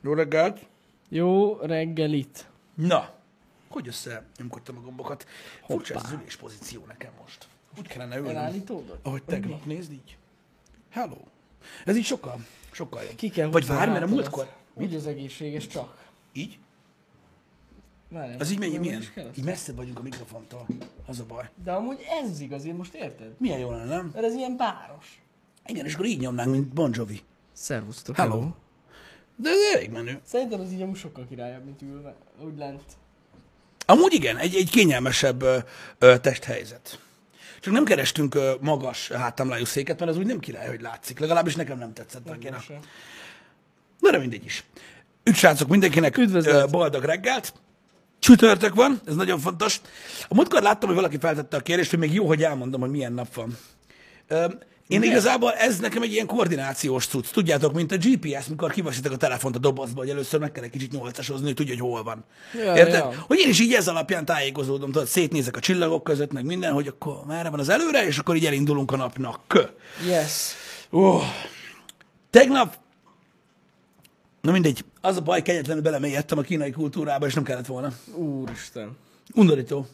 Jó reggelt! Jó reggelit. Na, hogy össze nyomkodtam a gombokat? Furcsa ez az ülés pozíció nekem most. Úgy kellene ülnöm, Elállítódott? ahogy tegnap. Nézd így. Hello. Ez így sokkal, sokkal jobb. Ki kell Vagy várj, mert a múltkor... Úgy az egészséges csak. Így? Várjál, Az így megy, nem milyen? Így messze vagyunk a mikrofontól. Az a baj. De amúgy ez az igazi, most érted? Milyen jó lenne, nem? Mert ez ilyen páros. Igen, és akkor így nyomnánk, mint Bon Jovi. Szervusztok. Hello. De ez elég menő. Szerintem az így amúgy sokkal királyabb, mint ülve. Úgy lent. Amúgy igen, egy, egy kényelmesebb ö, ö, testhelyzet. Csak nem kerestünk ö, magas háttámlájú széket, mert az úgy nem király, hogy látszik. Legalábbis nekem nem tetszett annyira. Na de mindegy is. Üdv srácok mindenkinek, Üdvözlet. ö, boldog reggelt. Csütörtök van, ez nagyon fontos. A múltkor láttam, hogy valaki feltette a kérdést, hogy még jó, hogy elmondom, hogy milyen nap van. Ö, Én igazából ez nekem egy ilyen koordinációs cucc. Tudjátok, mint a GPS, mikor kivaszitek a telefont a dobozba, hogy először meg kell egy kicsit nyolcasozni, hogy tudja, hogy hol van. Ja, Érted? ja. Hogy én is így ez alapján tájékozódom, tudod, szétnézek a csillagok között, meg minden, hogy akkor merre van az előre, és akkor így elindulunk a napnak. Yes. Oh. Tegnap, na mindegy, az a baj, kegyetlenül belemélyedtem a kínai kultúrába, és nem kellett volna. Úristen. Undorító.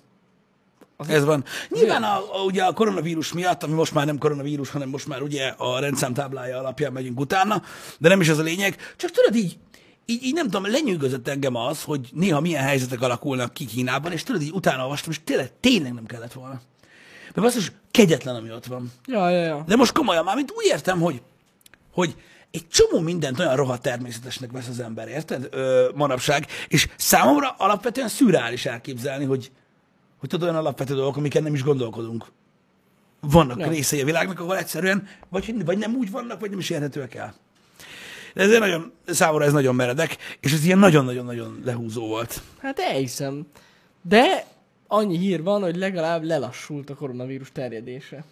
Ez van. Nyilván a, a, ugye a koronavírus miatt, ami most már nem koronavírus, hanem most már ugye a rendszámtáblája alapján megyünk utána, de nem is ez a lényeg. Csak tudod, így, így, így nem tudom, lenyűgözött engem az, hogy néha milyen helyzetek alakulnak ki Kínában, és tudod, így utána olvastam, és tényleg, tényleg nem kellett volna. Mert basszus, kegyetlen, ami ott van. Ja, ja, ja. De most komolyan, már mint úgy értem, hogy, hogy egy csomó mindent olyan rohadt természetesnek vesz az ember, érted? Ö, manapság. És számomra alapvetően szürreális elképzelni, hogy, hogy tudod olyan alapvető dolgok, amiket nem is gondolkodunk. Vannak. Ja. részei a világnak, ahol egyszerűen vagy, vagy nem úgy vannak, vagy nem is érhetőek el. De ezért nagyon, számomra ez nagyon meredek, és ez ilyen nagyon-nagyon-nagyon lehúzó volt. Hát elhiszem. De annyi hír van, hogy legalább lelassult a koronavírus terjedése.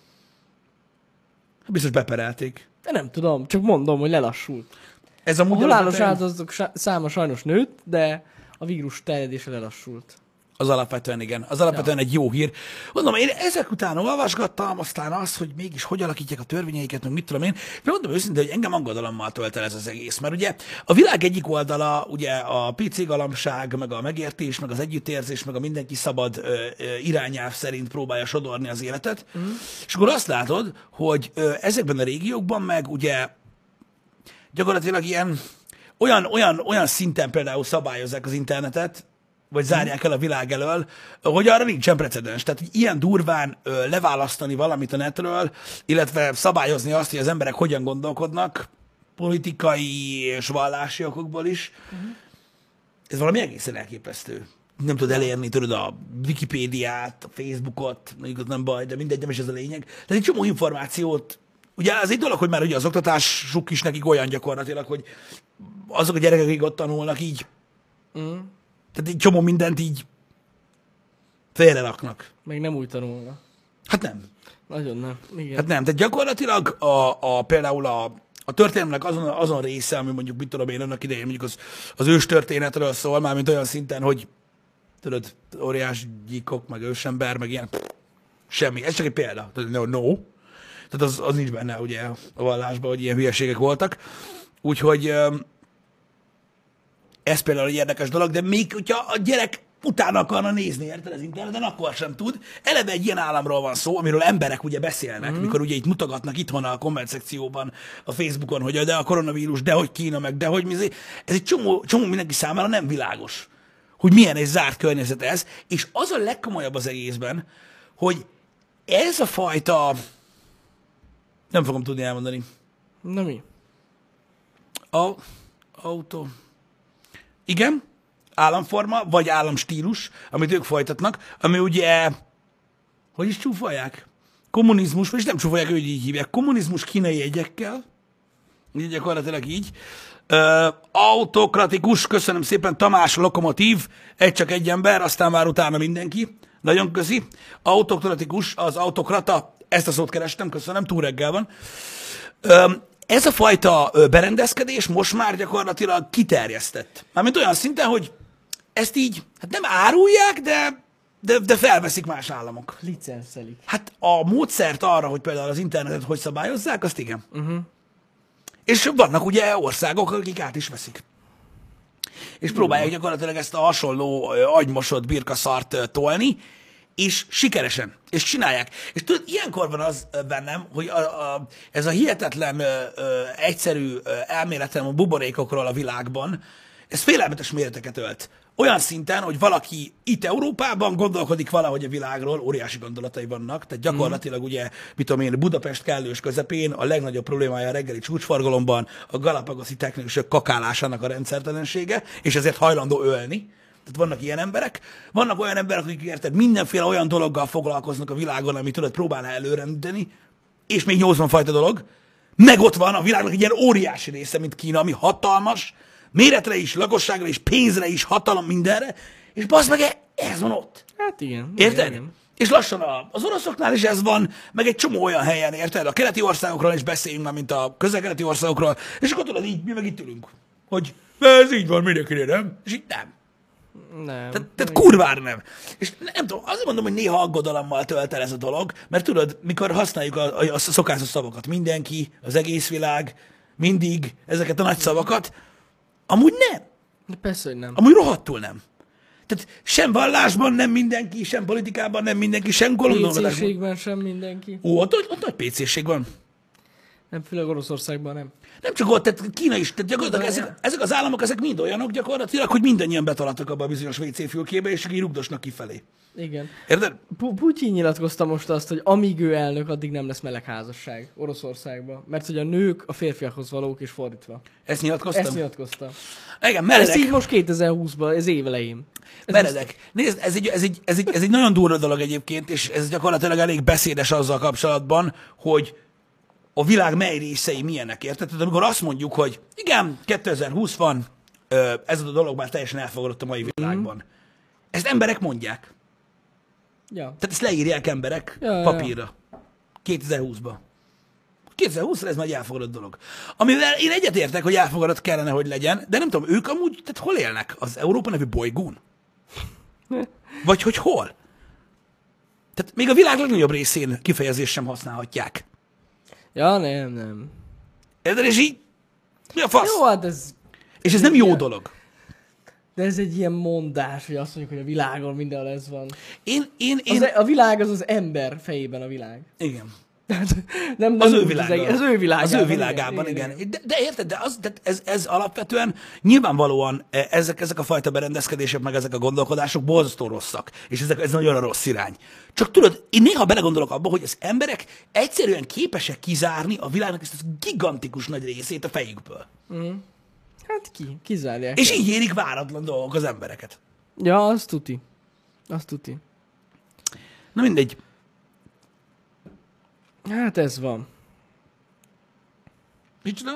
Biztos beperelték. De nem tudom, csak mondom, hogy lelassult. Ez a A halálos áldozatok száma sajnos nőtt, de a vírus terjedése lelassult. Az alapvetően igen. Az alapvetően egy jó hír. Mondom, én ezek után olvasgattam, aztán azt, hogy mégis hogy alakítják a törvényeiket, meg mit tudom én. De mondom őszintén, hogy engem aggodalommal tölt el ez az egész. Mert ugye a világ egyik oldala, ugye a pici galamság, meg a megértés, meg az együttérzés, meg a mindenki szabad ö, ö, irányelv szerint próbálja sodorni az életet. Mm. És akkor azt látod, hogy ö, ezekben a régiókban meg ugye gyakorlatilag ilyen olyan, olyan, olyan szinten például szabályozzák az internetet, vagy zárják el a világ elől, hogy arra nincsen precedens. Tehát hogy ilyen durván ö, leválasztani valamit a netről, illetve szabályozni azt, hogy az emberek hogyan gondolkodnak, politikai és vallási okokból is, ez valami egészen elképesztő. Nem tudod elérni, tudod a Wikipédiát, a Facebookot, mondjuk nem baj, de mindegy, nem is ez a lényeg. Tehát egy csomó információt, ugye az egy dolog, hogy már ugye az oktatásuk is nekik olyan gyakorlatilag, hogy azok a gyerekek, akik ott tanulnak, így, Mm. Tehát egy csomó mindent így félreraknak. Meg nem úgy tanulna. Hát nem. Nagyon nem. Igen. Hát nem, tehát gyakorlatilag a, a, például a, a történelemnek azon, azon része, ami mondjuk, mit tudom én, annak idején mondjuk az, az ős történetről szól, már mint olyan szinten, hogy tudod, óriás gyíkok, meg ősember, meg ilyen, semmi. Ez csak egy példa. Tehát no, no. Tehát az, az nincs benne ugye a vallásban, hogy ilyen hülyeségek voltak. Úgyhogy ez például egy érdekes dolog, de még hogyha a gyerek utána akarna nézni, érted, az interneten, akkor sem tud. Eleve egy ilyen államról van szó, amiről emberek ugye beszélnek, mm. mikor ugye itt mutogatnak itthon a komment szekcióban, a Facebookon, hogy de a koronavírus, de hogy Kína, meg de hogy mi. Ez egy csomó, csomó mindenki számára nem világos, hogy milyen egy zárt környezet ez, és az a legkomolyabb az egészben, hogy ez a fajta, nem fogom tudni elmondani, Na mi? a, autó. Igen, államforma, vagy államstílus, amit ők folytatnak, ami ugye, hogy is csúfolják? Kommunizmus, vagy nem csúfolják, ő így hívják, kommunizmus kínai jegyekkel, így gyakorlatilag így. Ö, autokratikus, köszönöm szépen, Tamás Lokomotív, egy csak egy ember, aztán már utána mindenki. Nagyon közi. Autokratikus, az autokrata, ezt a szót kerestem, köszönöm, túl reggel van. Ö, ez a fajta berendezkedés most már gyakorlatilag kiterjesztett. Mármint olyan szinten, hogy ezt így, hát nem árulják, de, de, de felveszik más államok. Licenszelik. Hát a módszert arra, hogy például az internetet hogy szabályozzák, azt igen. Uh-huh. És vannak ugye országok, akik át is veszik. és próbálják gyakorlatilag ezt a hasonló agymosott birkaszart tolni, és sikeresen, és csinálják. És tudod, ilyenkor van az bennem, hogy a, a, ez a hihetetlen ö, ö, egyszerű ö, elméletem a buborékokról a világban, ez félelmetes méreteket ölt. Olyan szinten, hogy valaki itt Európában gondolkodik valahogy a világról, óriási gondolatai vannak, tehát gyakorlatilag mm. ugye, mit tudom én, Budapest kellős közepén a legnagyobb problémája a reggeli csúcsforgalomban a galapagoszi technikusok kakálásának a rendszertelensége, és ezért hajlandó ölni. Tehát vannak ilyen emberek. Vannak olyan emberek, akik érted, mindenféle olyan dologgal foglalkoznak a világon, amit tudod, próbálna előrendíteni, és még 80 fajta dolog. Meg ott van a világnak egy ilyen óriási része, mint Kína, ami hatalmas, méretre is, lakosságra is, pénzre is, hatalom mindenre, és bazd meg, ez van ott. Hát igen. Érted? Igen. És lassan a, az oroszoknál is ez van, meg egy csomó olyan helyen, érted? A keleti országokról is beszéljünk már, mint a közel-keleti országokról, és akkor tudod, így mi meg itt ülünk, hogy ez így van mindenkinél, nem? És így nem. Nem. Tehát, tehát kurvára nem. És nem tudom, azért mondom, hogy néha aggodalommal tölt el ez a dolog, mert tudod, mikor használjuk a, a, a szokásos szavakat, mindenki, az egész világ, mindig ezeket a nagy szavakat, amúgy nem. De persze, hogy nem. Amúgy rohadtul nem. Tehát sem vallásban nem mindenki, sem politikában nem mindenki, sem gondolkodásban. PC-ségben sem mindenki. Ó, ott, ott, ott nagy PC-ség van. Nem, főleg Oroszországban nem. Nem csak ott, tehát Kína is, tehát gyakorlatilag ezek, ezek az államok, ezek mind olyanok gyakorlatilag, hogy mindannyian betaladtak abba a bizonyos WC fülkébe, és így rugdosnak kifelé. Igen. Érted? Pu- Putyin nyilatkozta most azt, hogy amíg ő elnök, addig nem lesz melegházasság Oroszországban. Mert hogy a nők a férfiakhoz valók, és fordítva. Ezt nyilatkoztam? Ezt nyilatkozta. Igen, Ez meredek. így most 2020-ban, ez évelején. Ez Meredek. Nézd, ez egy, ez, egy, ez, egy, ez egy nagyon durva dolog egyébként, és ez gyakorlatilag elég beszédes azzal kapcsolatban, hogy a világ mely részei milyenek, érted? Tehát amikor azt mondjuk, hogy igen, 2020 van, ez a dolog már teljesen elfogadott a mai világban. Mhm. Ezt emberek mondják. Ja. Tehát ezt leírják emberek Ja, ja, ja. papírra. 2020-ban. 2020-ra ez már egy elfogadott dolog. Amivel én egyetértek, hogy elfogadott kellene, hogy legyen, de nem tudom, ők amúgy, tehát hol élnek? Az Európa nevű bolygón? Vagy hogy hol? Tehát még a világ legnagyobb részén kifejezést sem használhatják. Ja, nem, nem. Érted? És így, mi a fasz? Jó, hát ez... És ez nem jó dolog. De ez egy ilyen mondás, hogy azt mondjuk, hogy a világon mindenhol ez van. Én, én, én, Az, a világ az az ember fejében a világ. igen. Nem, nem Az ő világában. egész- Az ő világában. Az ő világában, igen. igen. De, de érted, de az, de ez, ez alapvetően nyilvánvalóan e, ezek, ezek a fajta berendezkedések, meg ezek a gondolkodások borzasztó rosszak. És ezek, ez nagyon a rossz irány. Csak tudod, én néha belegondolok abba, hogy az emberek egyszerűen képesek kizárni a világnak ezt a gigantikus nagy részét a fejükből. Hát ki? Kizárják. És így érik váratlan dolgok az embereket. Ja, azt tuti. Azt tuti. Na mindegy. Hát ez van. Micsoda?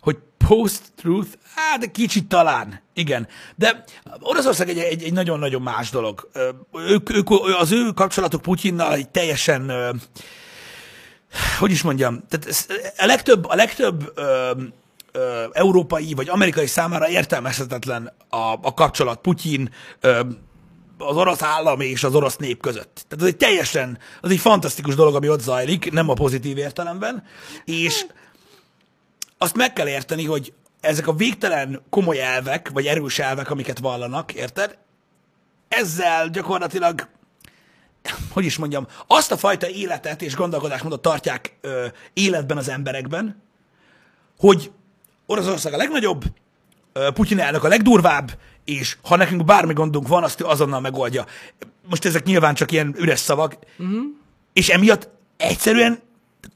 Hogy post-truth? Hát, kicsit talán. Igen. De Oroszország egy, egy, egy nagyon-nagyon más dolog. Ők, ők, az ő kapcsolatuk Putyinnal egy teljesen, hogy is mondjam, tehát a legtöbb, a legtöbb ö, ö, európai vagy amerikai számára értelmezhetetlen a, a kapcsolat Putyin, az orosz állam és az orosz nép között. Tehát ez egy teljesen, az egy fantasztikus dolog, ami ott zajlik, nem a pozitív értelemben, és azt meg kell érteni, hogy ezek a végtelen komoly elvek, vagy erős elvek, amiket vallanak, érted? Ezzel gyakorlatilag, hogy is mondjam, azt a fajta életet és gondolkodásmódot tartják ö, életben az emberekben, hogy Oroszország a legnagyobb, ö, Putyin elnök a legdurvább, és ha nekünk bármi gondunk van, azt ő azonnal megoldja. Most ezek nyilván csak ilyen üres szavak, uh-huh. és emiatt egyszerűen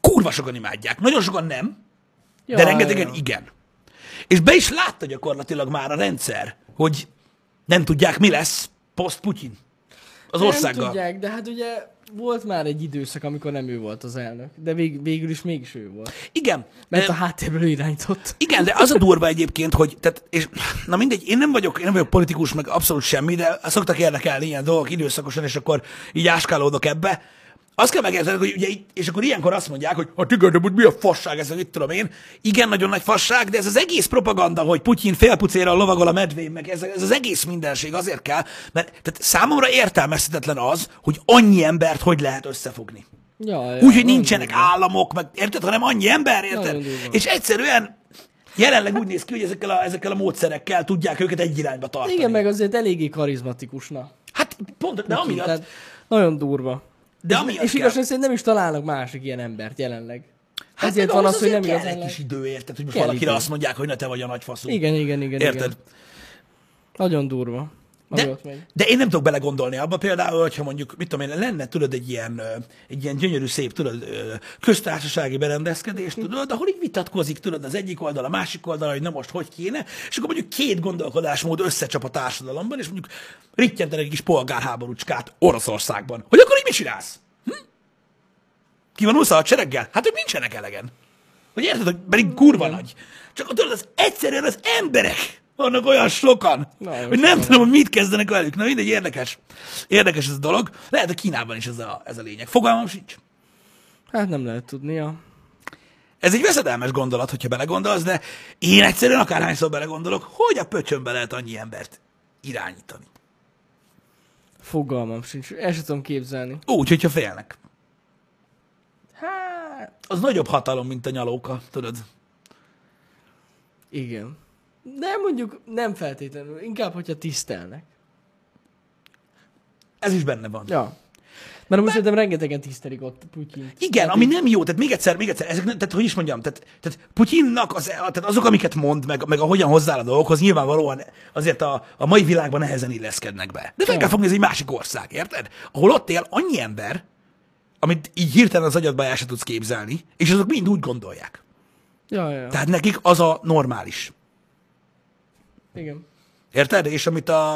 kurva sokan imádják. Nagyon sokan nem, Ja, de rengetegen ja. igen. És be is látta gyakorlatilag már a rendszer, hogy nem tudják, mi lesz post-Putyin az Nem országgal. tudják, de hát ugye volt már egy időszak, amikor nem ő volt az elnök. De vég, végül is mégis ő volt. Igen, Mert de- a háttérből irányított. Igen, de az a durva egyébként, hogy, tehát, és, na mindegy, én nem vagyok, én nem vagyok politikus, meg abszolút semmi, de szoktak érdekelni ilyen dolgok időszakosan, és akkor így áskálódok ebbe. Azt kell megérteni, hogy ugye, és akkor ilyenkor azt mondják, hogy hát igen, de hogy mi a fasság ez, hogy mit tudom én. Igen, nagyon nagy fasság, de ez az egész propaganda, hogy Putyin félpucéral lovagol a medvén, meg ez, ez az egész mindenség azért kell, mert tehát számomra értelmezhetetlen az, hogy annyi embert hogy lehet összefogni. Ja, ja, Úgy, hogy nincsenek durva. államok, meg érted, hanem annyi ember, érted? És egyszerűen Jelenleg úgy néz ki, hogy ezekkel a, ezekkel a módszerekkel tudják őket egy irányba tartani. Igen, meg azért eléggé karizmatikusna. Hát pont, de amiatt, Tehát nagyon durva. De és, amiatt és kell. igazán szerint nem is találnak másik ilyen embert jelenleg. Hát Ezért van az, hogy nem azért kell igazán egy kis idő, érted, hogy most Kell valakire idő. azt mondják, hogy na te vagy a nagyfaszú. Igen, igen, igen, Érted? igen. Nagyon durva. De, de én nem tudok belegondolni abba például, hogyha mondjuk, mit tudom én, lenne, tudod, egy ilyen, egy ilyen gyönyörű, szép, tudod, köztársasági berendezkedés, tudod, ahol így vitatkozik, tudod, az egyik oldal, a másik oldal, hogy na most hogy kéne, és akkor mondjuk két gondolkodásmód összecsap a társadalomban, és mondjuk rittyentenek egy kis polgárháborúcskát Oroszországban. Hogy akkor így mit csinálsz? Hm? Kivonulsz a hadsereggel? Hát ők nincsenek elegen. Hogy érted, hogy pedig kurva nagy. Csak tudod, az egyszerűen az emberek vannak olyan sokan, Na, hogy nem tudom, hogy mit kezdenek velük. Na mindegy, érdekes. Érdekes ez a dolog. Lehet, hogy Kínában is ez a, ez a lényeg. Fogalmam sincs. Hát nem lehet tudni, ja. Ez egy veszedelmes gondolat, hogyha belegondolsz, de én egyszerűen akárhányszor belegondolok, hogy a pöcsönbe lehet annyi embert irányítani. Fogalmam sincs. El sem tudom képzelni. Úgy, hogyha félnek. Hát, Az nagyobb hatalom, mint a nyalóka, tudod? igen. De mondjuk nem feltétlenül. Inkább, hogyha tisztelnek. Ez is benne van. Ja. Mert most szerintem rengetegen tisztelik ott Putyint. Igen, ami nem jó, tehát még egyszer, még egyszer, ezek, nem- tehát hogy is mondjam, tehát, tehát Putyinnak az, tehát azok, amiket mond, meg, meg ahogyan hozzááll a dolgokhoz, nyilvánvalóan azért a, a mai világban nehezen illeszkednek be. De fel kell fogni, ez egy másik ország, érted? Ahol ott él annyi ember, amit így hirtelen az agyadba el se tudsz képzelni, és azok mind úgy gondolják. Ja, ja. Tehát nekik az a normális. Igen. Érted? És amit a,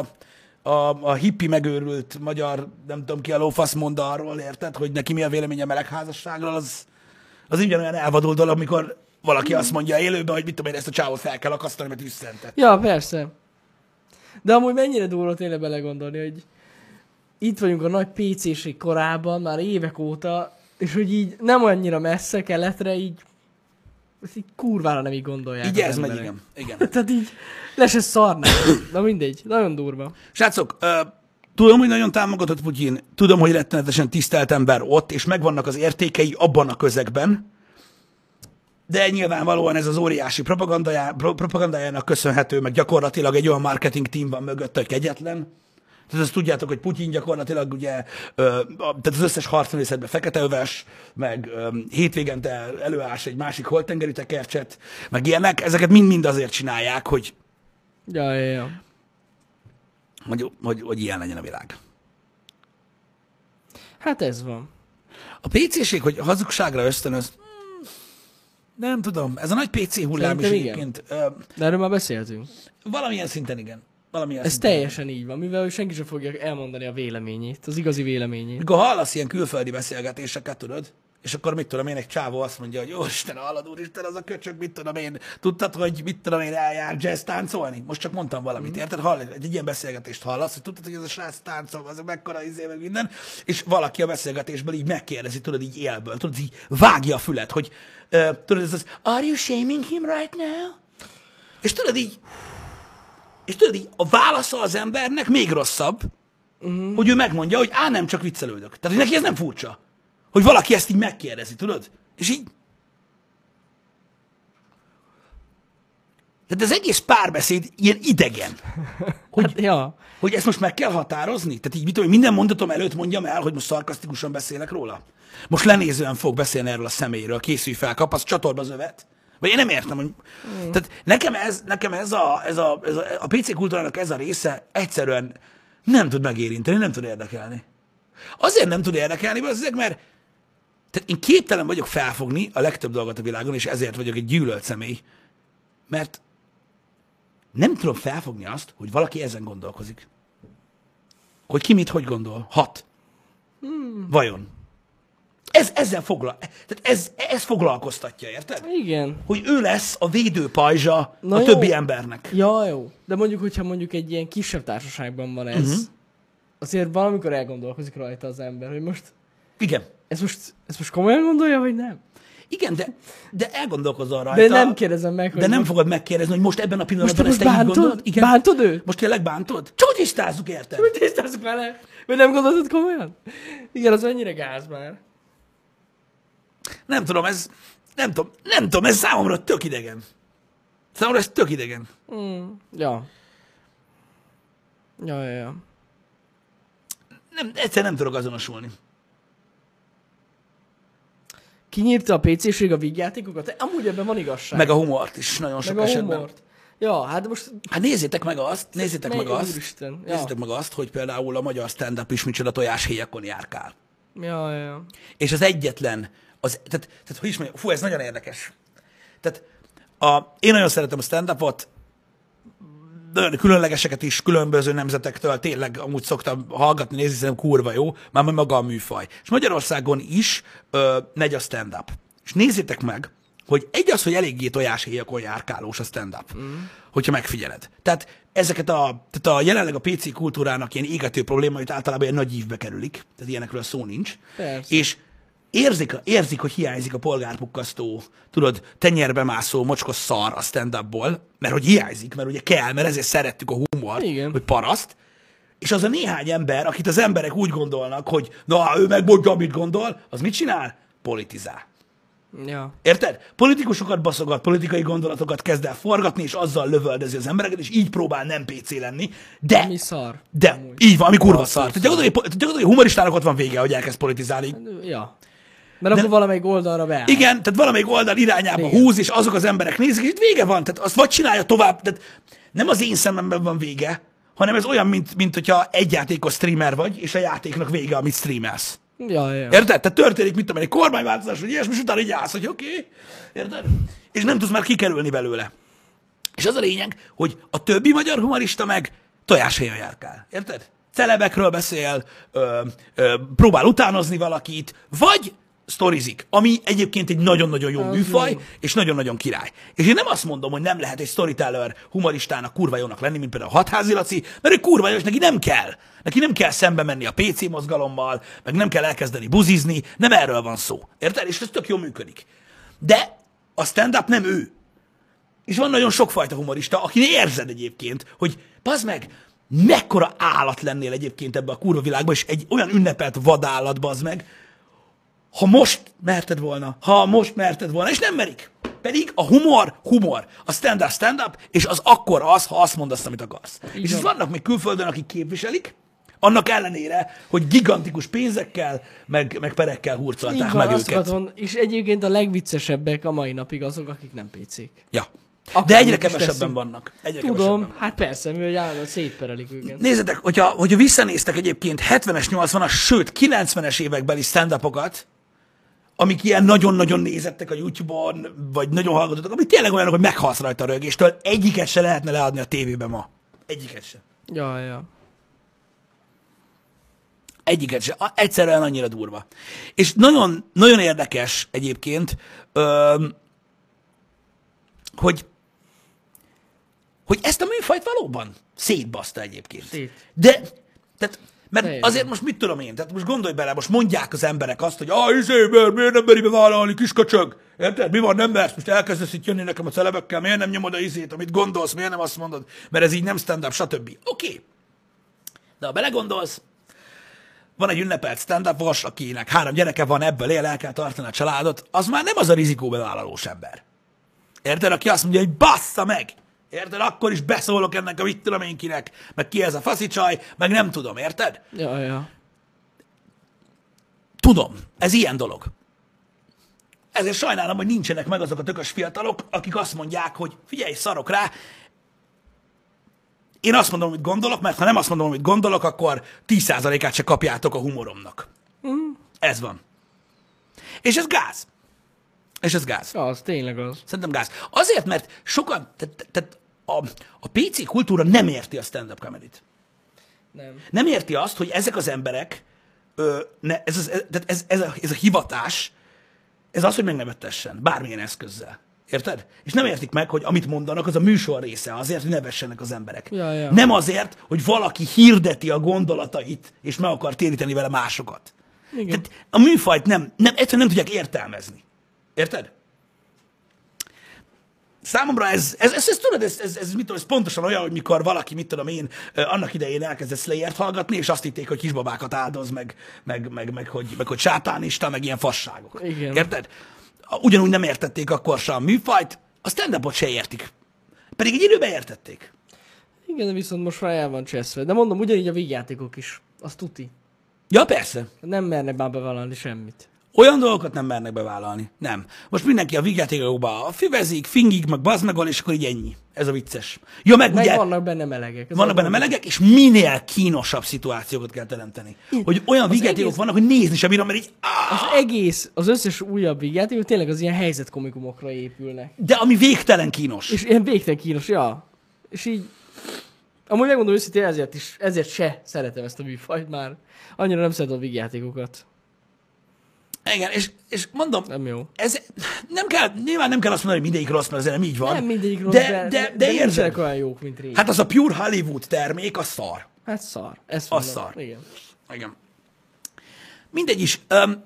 a, a hippi megőrült magyar, nem tudom ki a lófasz mond arról, érted? Hogy neki mi a véleménye a melegházasságról, az, az ugyanolyan elvadult dolog, amikor valaki azt mondja élőben, hogy mit tudom én, ezt a csávot fel kell akasztani, mert üszentett. Ja, persze. De amúgy mennyire durva tényleg belegondolni, hogy itt vagyunk a nagy PC-ség korában, már évek óta, és hogy így nem annyira messze keletre, így ezt így kurvára nem így gondolják. Így ez megy, igen. igen. Tehát így le se szarnak. Na mindegy, nagyon durva. Srácok, ö, tudom, hogy nagyon támogatott Putyin, tudom, hogy rettenetesen tisztelt ember ott, és megvannak az értékei abban a közegben, de nyilvánvalóan ez az óriási propagandájá, pro- propagandájának köszönhető, meg gyakorlatilag egy olyan marketing team van mögött, hogy kegyetlen. Tehát azt tudjátok, hogy Putyin gyakorlatilag ugye, tehát az összes harcművészetben feketeöves, meg hétvégente előás egy másik holtengeri tekercset, meg ilyenek, ezeket mind-mind azért csinálják, hogy, Ja, ja, ja. hogy, hogy, hogy ilyen legyen a világ. Hát ez van. A PC-ség, hogy hazugságra ösztönöz, hmm, nem tudom, ez a nagy PC hullám is Szerintem igen. egyébként De erről már beszéltünk. valamilyen szinten igen. Valamilyen Ez teljesen így van, mivel senki sem fogja elmondani a véleményét, az igazi véleményét. Mikor hallasz ilyen külföldi beszélgetéseket, tudod, és akkor mit tudom én, egy csávó azt mondja, hogy jó Isten, hallod úristen, az a köcsög, mit tudom én, tudtad, hogy mit tudom én, eljár jazz táncolni? Most csak mondtam valamit, érted? Hall, egy, egy ilyen beszélgetést hallasz, hogy tudtad, hogy ez a srác táncol, az mekkora izé, meg minden, és valaki a beszélgetésből így megkérdezi, tudod, így élből, tudod, így vágja a fület, hogy uh, tudod, ez az, are you shaming him right now? És tudod így, és tudod így, a válasza az embernek még rosszabb, uh-huh. hogy ő megmondja, hogy á, nem, csak viccelődök. Tehát, hogy neki ez nem furcsa. Hogy valaki ezt így megkérdezi, tudod? És így... Tehát az egész párbeszéd ilyen idegen. Hogy... Hát, ja. Hogy ezt most meg kell határozni? Tehát így mit tudom, minden mondatom előtt mondjam el, hogy most szarkasztikusan beszélek róla? Most lenézően fog beszélni erről a személyről, készülj fel, csatorba az övet. Vagy én nem értem, hogy... Mm. Tehát nekem ez, nekem ez a, ez a, ez a, a PC kultúrának ez a része egyszerűen nem tud megérinteni, nem tud érdekelni. Azért nem tud érdekelni, azért, mert tehát én képtelen vagyok felfogni a legtöbb dolgot a világon, és ezért vagyok egy gyűlölt személy, mert nem tudom felfogni azt, hogy valaki ezen gondolkozik. Hogy ki mit, hogy gondol. Hat. Hmm. Vajon? Ez, ezzel foglal, tehát ez, ez foglalkoztatja, érted? Igen. Hogy ő lesz a védőpajzsa Na a jó. többi embernek. Ja, jó. De mondjuk, hogyha mondjuk egy ilyen kisebb társaságban van ez, uh-huh. azért valamikor elgondolkozik rajta az ember, hogy most Igen. ez most, ez most komolyan gondolja, vagy nem? Igen, de, de elgondolkozol rajta. De nem kérdezem meg, hogy De nem most, fogod megkérdezni, hogy most ebben a most pillanatban most ezt te így gondolod? bántod? Igen. Bántod őt? Most tényleg bántod? Csak tisztázzuk, érted? Hogy tisztázzuk vele? Vagy nem gondoltad komolyan? Igen, az mennyire gáz már. Nem tudom, ez, nem tudom, nem tudom, ez számomra tök idegen. Számomra ez tök idegen. Mm, ja. Ja, ja, ja. Nem, egyszer nem tudok azonosulni. Kinyírta a PC-ség a vígjátékokat? Amúgy ebben van igazság. Meg a humort is nagyon sok Meg a esetben. humort. Ja, hát most... Hát nézzétek meg azt, nézzétek meg azt? Ja. nézzétek meg azt, hogy például a magyar stand-up is micsoda tojáshéjakon járkál. Ja, ja. És az egyetlen, az, tehát, tehát hogy is mondjam, fú, ez nagyon érdekes. Tehát a, én nagyon szeretem a stand-upot, nagyon különlegeseket is különböző nemzetektől tényleg amúgy szoktam hallgatni, nézni, szerintem kurva jó, már maga a műfaj. És Magyarországon is ö, megy a stand-up. És nézzétek meg, hogy egy az, hogy eléggé tojáshéjakon járkálós a stand-up, mm. hogyha megfigyeled. Tehát ezeket a, tehát a jelenleg a PC kultúrának ilyen égető problémait általában ilyen nagy ívbe kerülik, tehát ilyenekről szó nincs. Persze. És érzik, érzik, hogy hiányzik a polgárpukkasztó, tudod, tenyerbe mászó mocskos szar a stand-upból, mert hogy hiányzik, mert ugye kell, mert ezért szerettük a humort, Igen. hogy paraszt, és az a néhány ember, akit az emberek úgy gondolnak, hogy na, ő megmondja, amit gondol, az mit csinál? Politizál. Ja. Érted? Politikusokat baszogat, politikai gondolatokat kezd el forgatni, és azzal lövöldezi az embereket, és így próbál nem PC lenni, de, Mi szar. de, Amúgy. így van, ami kurva Basszus szar. Tehát szar. gyakorlatilag, gyakorlatilag a humoristának ott van vége, hogy elkezd politizálni. Ja. Mert akkor valamelyik oldalra beáll. Igen, tehát valamelyik oldal irányába Igen. húz, és azok az emberek nézik, és itt vége van. Tehát azt vagy csinálja tovább, tehát nem az én szememben van vége, hanem ez olyan, mint, mint hogyha egy játékos streamer vagy, és a játéknak vége, amit streamelsz. Ja, ja. Érted? Tehát történik, mit tudom egy kormányváltozás, vagy ilyesmi, és utána így állsz, hogy oké, okay. érted? És nem tudsz már kikerülni belőle. És az a lényeg, hogy a többi magyar humorista meg tojáshelyen járkál. Érted? Celebekről beszél, ö, ö, próbál utánozni valakit, vagy sztorizik, ami egyébként egy nagyon-nagyon jó Az műfaj, jó. és nagyon-nagyon király. És én nem azt mondom, hogy nem lehet egy storyteller humoristának kurva jónak lenni, mint például a Hatházi Laci, mert ő kurva jó, és neki nem kell. Neki nem kell szembe menni a PC mozgalommal, meg nem kell elkezdeni buzizni, nem erről van szó. Érted? És ez tök jól működik. De a stand-up nem ő. És van nagyon sokfajta humorista, aki érzed egyébként, hogy bazd meg, mekkora állat lennél egyébként ebbe a kurva világba, és egy olyan ünnepelt vadállat, bazd meg, ha most merted volna, ha most merted volna, és nem merik. Pedig a humor, humor. A stand-up, stand-up, és az akkor az, ha azt mondasz, amit akarsz. Így és van. vannak még külföldön, akik képviselik, annak ellenére, hogy gigantikus pénzekkel, meg, meg perekkel hurcolták van, meg őket. akarom, és egyébként a legviccesebbek a mai napig azok, akik nem PC-k. Ja. De Akármit egyre kevesebben teszünk. vannak. Egyre Tudom, kevesebben. hát persze, mivel állandóan szétperelik őket. Nézzetek, hogyha, hogyha visszanéztek egyébként 70-es, 80-as, sőt 90-es évekbeli stand amik ilyen nagyon-nagyon nézettek a YouTube-on, vagy nagyon hallgatottak, amik tényleg olyanok, hogy meghalsz rajta a rögéstől, egyiket se lehetne leadni a tévében ma. Egyiket se. Ja, ja. Egyiket se. Egyszerűen annyira durva. És nagyon, nagyon érdekes egyébként, hogy, hogy ezt a műfajt valóban szétbaszta egyébként. Szét. De, tehát, mert Teljesen. azért most mit tudom én, tehát most gondolj bele, most mondják az emberek azt, hogy ah, izé, miért, miért nem meri bevállalni, kiskacsög? Érted? Mi van, nem mersz? Most elkezdesz itt jönni nekem a celebekkel, miért nem nyomod a izét, amit gondolsz, miért nem azt mondod, mert ez így nem stand-up, stb. Oké. Okay. De ha belegondolsz, van egy ünnepelt stand up akinek három gyereke van, ebből él, el kell tartani a családot, az már nem az a rizikóbevállalós ember. Érted? Aki azt mondja, hogy bassza meg! Érted? Akkor is beszólok ennek a mit tudom én kinek, meg ki ez a faszicsaj, meg nem tudom, érted? Ja, ja. Tudom, ez ilyen dolog. Ezért sajnálom, hogy nincsenek meg azok a tökös fiatalok, akik azt mondják, hogy figyelj, szarok rá, én azt mondom, amit gondolok, mert ha nem azt mondom, amit gondolok, akkor 10%-át se kapjátok a humoromnak. Mm. Ez van. És ez gáz. És ez gáz. Az tényleg az. Szerintem gáz. Azért, mert sokan, tehát, tehát a, a PC kultúra nem érti a stand-up comedy-t. Nem. Nem érti azt, hogy ezek az emberek, ö, ne, ez, az, ez, ez, ez, a, ez a hivatás, ez az, hogy megnevettessen, bármilyen eszközzel. Érted? És nem értik meg, hogy amit mondanak, az a műsor része, azért, hogy nevessenek az emberek. Ja, ja. Nem azért, hogy valaki hirdeti a gondolatait, és meg akar téríteni vele másokat. Igen. Tehát a műfajt nem, nem, egyszerűen nem tudják értelmezni. Érted? Számomra ez, ez, ez, ez tudod, ez, ez, ez, mit tudom, ez pontosan olyan, hogy mikor valaki, mit tudom én, annak idején elkezdett Slayer-t hallgatni, és azt hitték, hogy kisbabákat áldoz, meg, meg, meg, meg, hogy, meg hogy sátánista, meg ilyen fasságok. Igen. Érted? Ugyanúgy nem értették akkor sem a műfajt, a stand se értik Pedig egy időben értették. Igen, viszont most már el van cseszve. De mondom, ugyanígy a vígjátékok is. Az tuti. Ja, persze. Nem mernek már bevállalni semmit. Olyan dolgokat nem mernek bevállalni. Nem. Most mindenki a vígjátékokba fivezik, fingik, meg bazmegol, és akkor így ennyi. Ez a vicces. Ja, meg, Meg ugye vannak benne melegek. Ez vannak benne melegek, és minél kínosabb szituációkat kell teremteni. Hogy olyan vígjátékok egész- vannak, hogy nézni sem bírom, mert így... áh! Az egész, az összes újabb vígjátékok tényleg az ilyen helyzetkomikumokra épülnek. De ami végtelen kínos. És ilyen végtelen kínos, ja. És így... Amúgy megmondom őszintén, ezért is, ezért se szeretem ezt a műfajt már. Annyira nem szeretem a vígjátékokat. Igen, és, és mondom, Nem jó. ez nem kell, nyilván nem kell azt mondani, hogy mindegyik rossz, mert azért nem így van. Nem mindegyik rossz, de, de, de, de, érzed. olyan jók, mint régen. Hát, az a pure Hollywood termék, az szar. hát szar. Ez Az szar. Igen. Igen. Mindegy is. Um,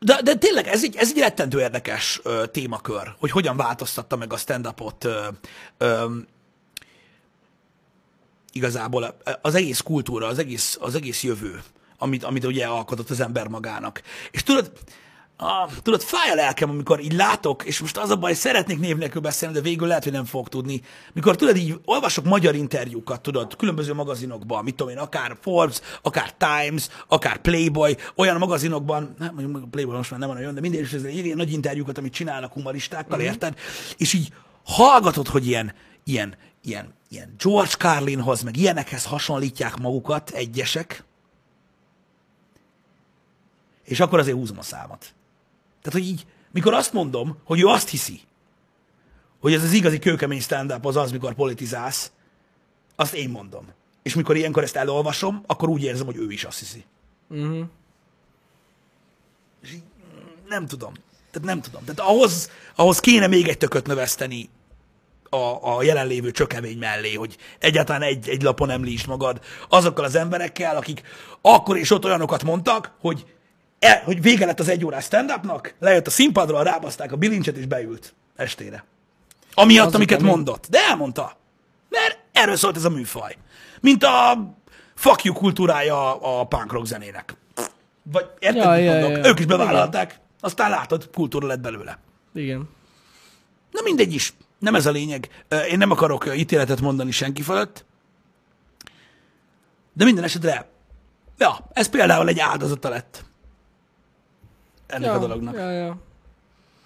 de, de tényleg ez egy, ez egy rettentő érdekes ö, témakör, hogy hogyan változtatta meg a stand-upot ö, ö, igazából az egész kultúra, az egész, az egész jövő, amit, amit ugye alkotott az ember magának. És tudod, a, tudod, fáj a lelkem, amikor így látok, és most az a baj, szeretnék név nélkül beszélni, de végül lehet, hogy nem fog tudni. Mikor tudod, így olvasok magyar interjúkat, tudod, különböző magazinokban, mit tudom én, akár Forbes, akár Times, akár Playboy, olyan magazinokban, nem mondjuk a Playboy most már nem van olyan, de mindig is ez ilyen nagy interjúkat, amit csinálnak humoristákkal, érted? És így hallgatod, hogy ilyen, ilyen, ilyen, ilyen George Carlinhoz, meg ilyenekhez hasonlítják magukat egyesek, és akkor azért húzom a számat. Tehát, hogy így, mikor azt mondom, hogy ő azt hiszi, hogy ez az igazi kőkemény stand-up az az, mikor politizálsz, azt én mondom. És mikor ilyenkor ezt elolvasom, akkor úgy érzem, hogy ő is azt hiszi. Uh-huh. És így, nem tudom. Tehát nem tudom. Tehát ahhoz, ahhoz kéne még egy tököt növeszteni a, a jelenlévő csökemény mellé, hogy egyáltalán egy, egy lapon említsd magad azokkal az emberekkel, akik akkor és ott olyanokat mondtak, hogy, e, hogy vége lett az egy órás stand-upnak, lejött a színpadra, rábaszták a bilincset és beült estére. Amiatt, Azok, amiket ami- mondott. De elmondta. Mert erről szólt ez a műfaj. Mint a fuck you kultúrája a punk rock zenének. Vagy érted, Ja, mit ja, mondok? ja. Ők is bevállalták, aztán látod, kultúra lett belőle. Igen. Na mindegy is, nem ez a lényeg. Én nem akarok ítéletet mondani senki fölött, de minden esetre, ja, ez például egy áldozata lett ennek ja, a dolognak. Ja, ja.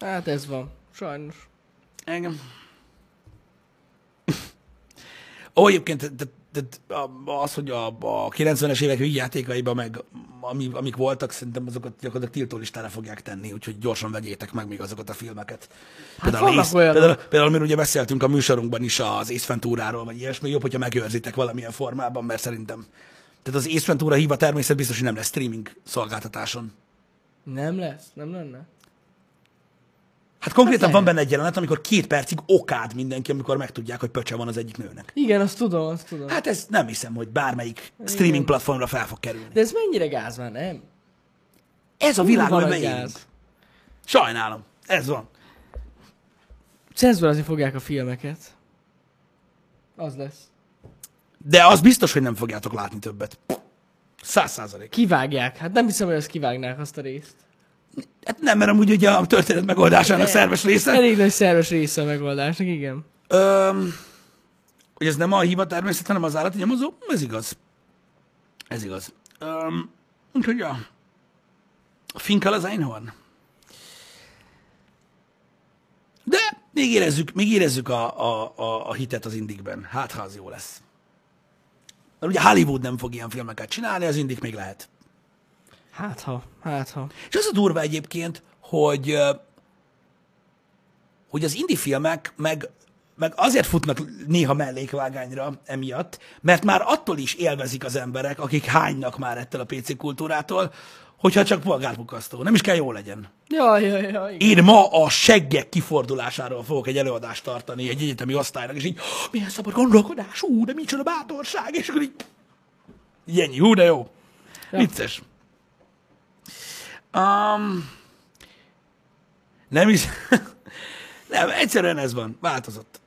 Hát ez van. Sajnos. Engem. Ó, egyébként te- te- a- az, hogy a, a 90-es évek játékaiban meg ami, amik voltak, szerintem azokat gyakorlatilag tiltólistára fogják tenni, úgyhogy gyorsan vegyétek meg még azokat a filmeket. Például, vannak Ace, olyanok. például, például, amiről ugye beszéltünk a műsorunkban is az Ace Venturáról, vagy ilyesmi, jobb, hogyha megőrzitek valamilyen formában, mert szerintem tehát az Ace Ventura híva természet biztos, hogy nem lesz streaming szolgáltatáson. Nem lesz? Nem lenne? Hát konkrétan Hát van benne egy jelenet, amikor két percig okád mindenki, amikor megtudják, hogy pöcse van az egyik nőnek. Igen, azt tudom, azt tudom. Hát ezt nem hiszem, hogy bármelyik streaming platformra fel fog kerülni. De ez mennyire gáz már, nem? Ez a világ, van élünk. gáz. Sajnálom. Ez van. Cenzúrázni fogják a filmeket. Az lesz. De az biztos, hogy nem fogjátok látni többet. Száz százalék. Kivágják. Hát nem hiszem, hogy ezt kivágnák azt a részt. Hát nem, mert amúgy ugye a történet megoldásának De- szerves része. Elég nagy szerves része a megoldásnak, igen. Öm, hogy ez nem a hiba természet, hanem az állati nyomozó? Ez igaz. Ez igaz. Öm, úgyhogy ja. Finkel az Einhorn. De még érezzük, még érezzük a, a, a, a hitet az indikben. Hát, ha az jó lesz. Mert ugye Hollywood nem fog ilyen filmeket csinálni, az indik még lehet. Hát ha, hát ha. És az a durva egyébként, hogy, hogy az indie filmek meg, meg azért futnak néha mellékvágányra emiatt, mert már attól is élvezik az emberek, akik hánynak már ettől a PC kultúrától, hogyha csak polgárpukasztó. Nem is kell jó legyen. Ja, ja, ja, igen. Én ma a seggek kifordulásáról fogok egy előadást tartani egy egyetemi osztálynak, és így, "Oh, milyen szabad gondolkodás, ú, de micsoda bátorság, és akkor így, így ennyi, hú, de jó. Ja. Vicces. Um, nem is, nem, egyszerűen ez van, változott.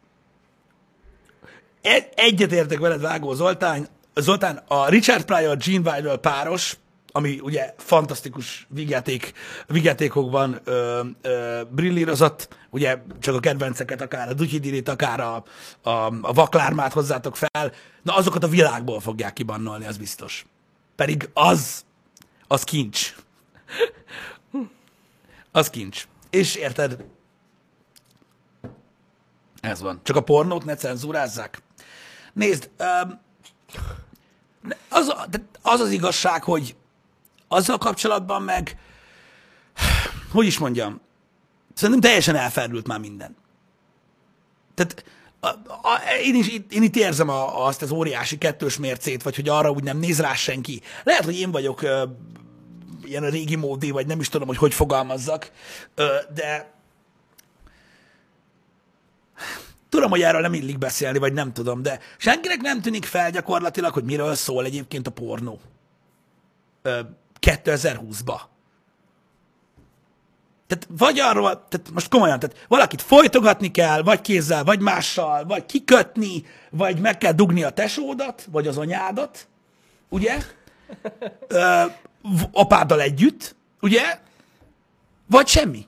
Egy, egyet értek veled, Vágó Zoltán, Zoltán, a Richard Pryor, Gene Wilder páros, ami ugye fantasztikus vigyáték, vigyátékokban ö, ö, brillírozott, ugye csak a kedvenceket, akár a Dutyidinit, akár a, a, a vaklármát hozzátok fel, na azokat a világból fogják kibannolni, az biztos. Pedig az, az kincs. Az kincs. És érted? Ez van. Csak a pornót ne cenzúrázzák. Nézd, um, az, az az igazság, hogy azzal kapcsolatban meg, hogy is mondjam, szerintem teljesen elferdült már minden. Tehát a, a, én, is, én itt érzem a, azt az óriási kettős mércét, vagy hogy arra úgy nem néz rá senki. Lehet, hogy én vagyok ö, ilyen a régi módi, vagy nem is tudom, hogy hogy fogalmazzak, ö, de tudom, hogy erről nem illik beszélni, vagy nem tudom, de senkinek nem tűnik fel gyakorlatilag, hogy miről szól egyébként a pornó. Ö, 2020-ba. Tehát vagy arról, tehát most komolyan, tehát valakit folytogatni kell, vagy kézzel, vagy mással, vagy kikötni, vagy meg kell dugni a tesódat, vagy az anyádat, ugye? Ö, apáddal együtt, ugye? Vagy semmi.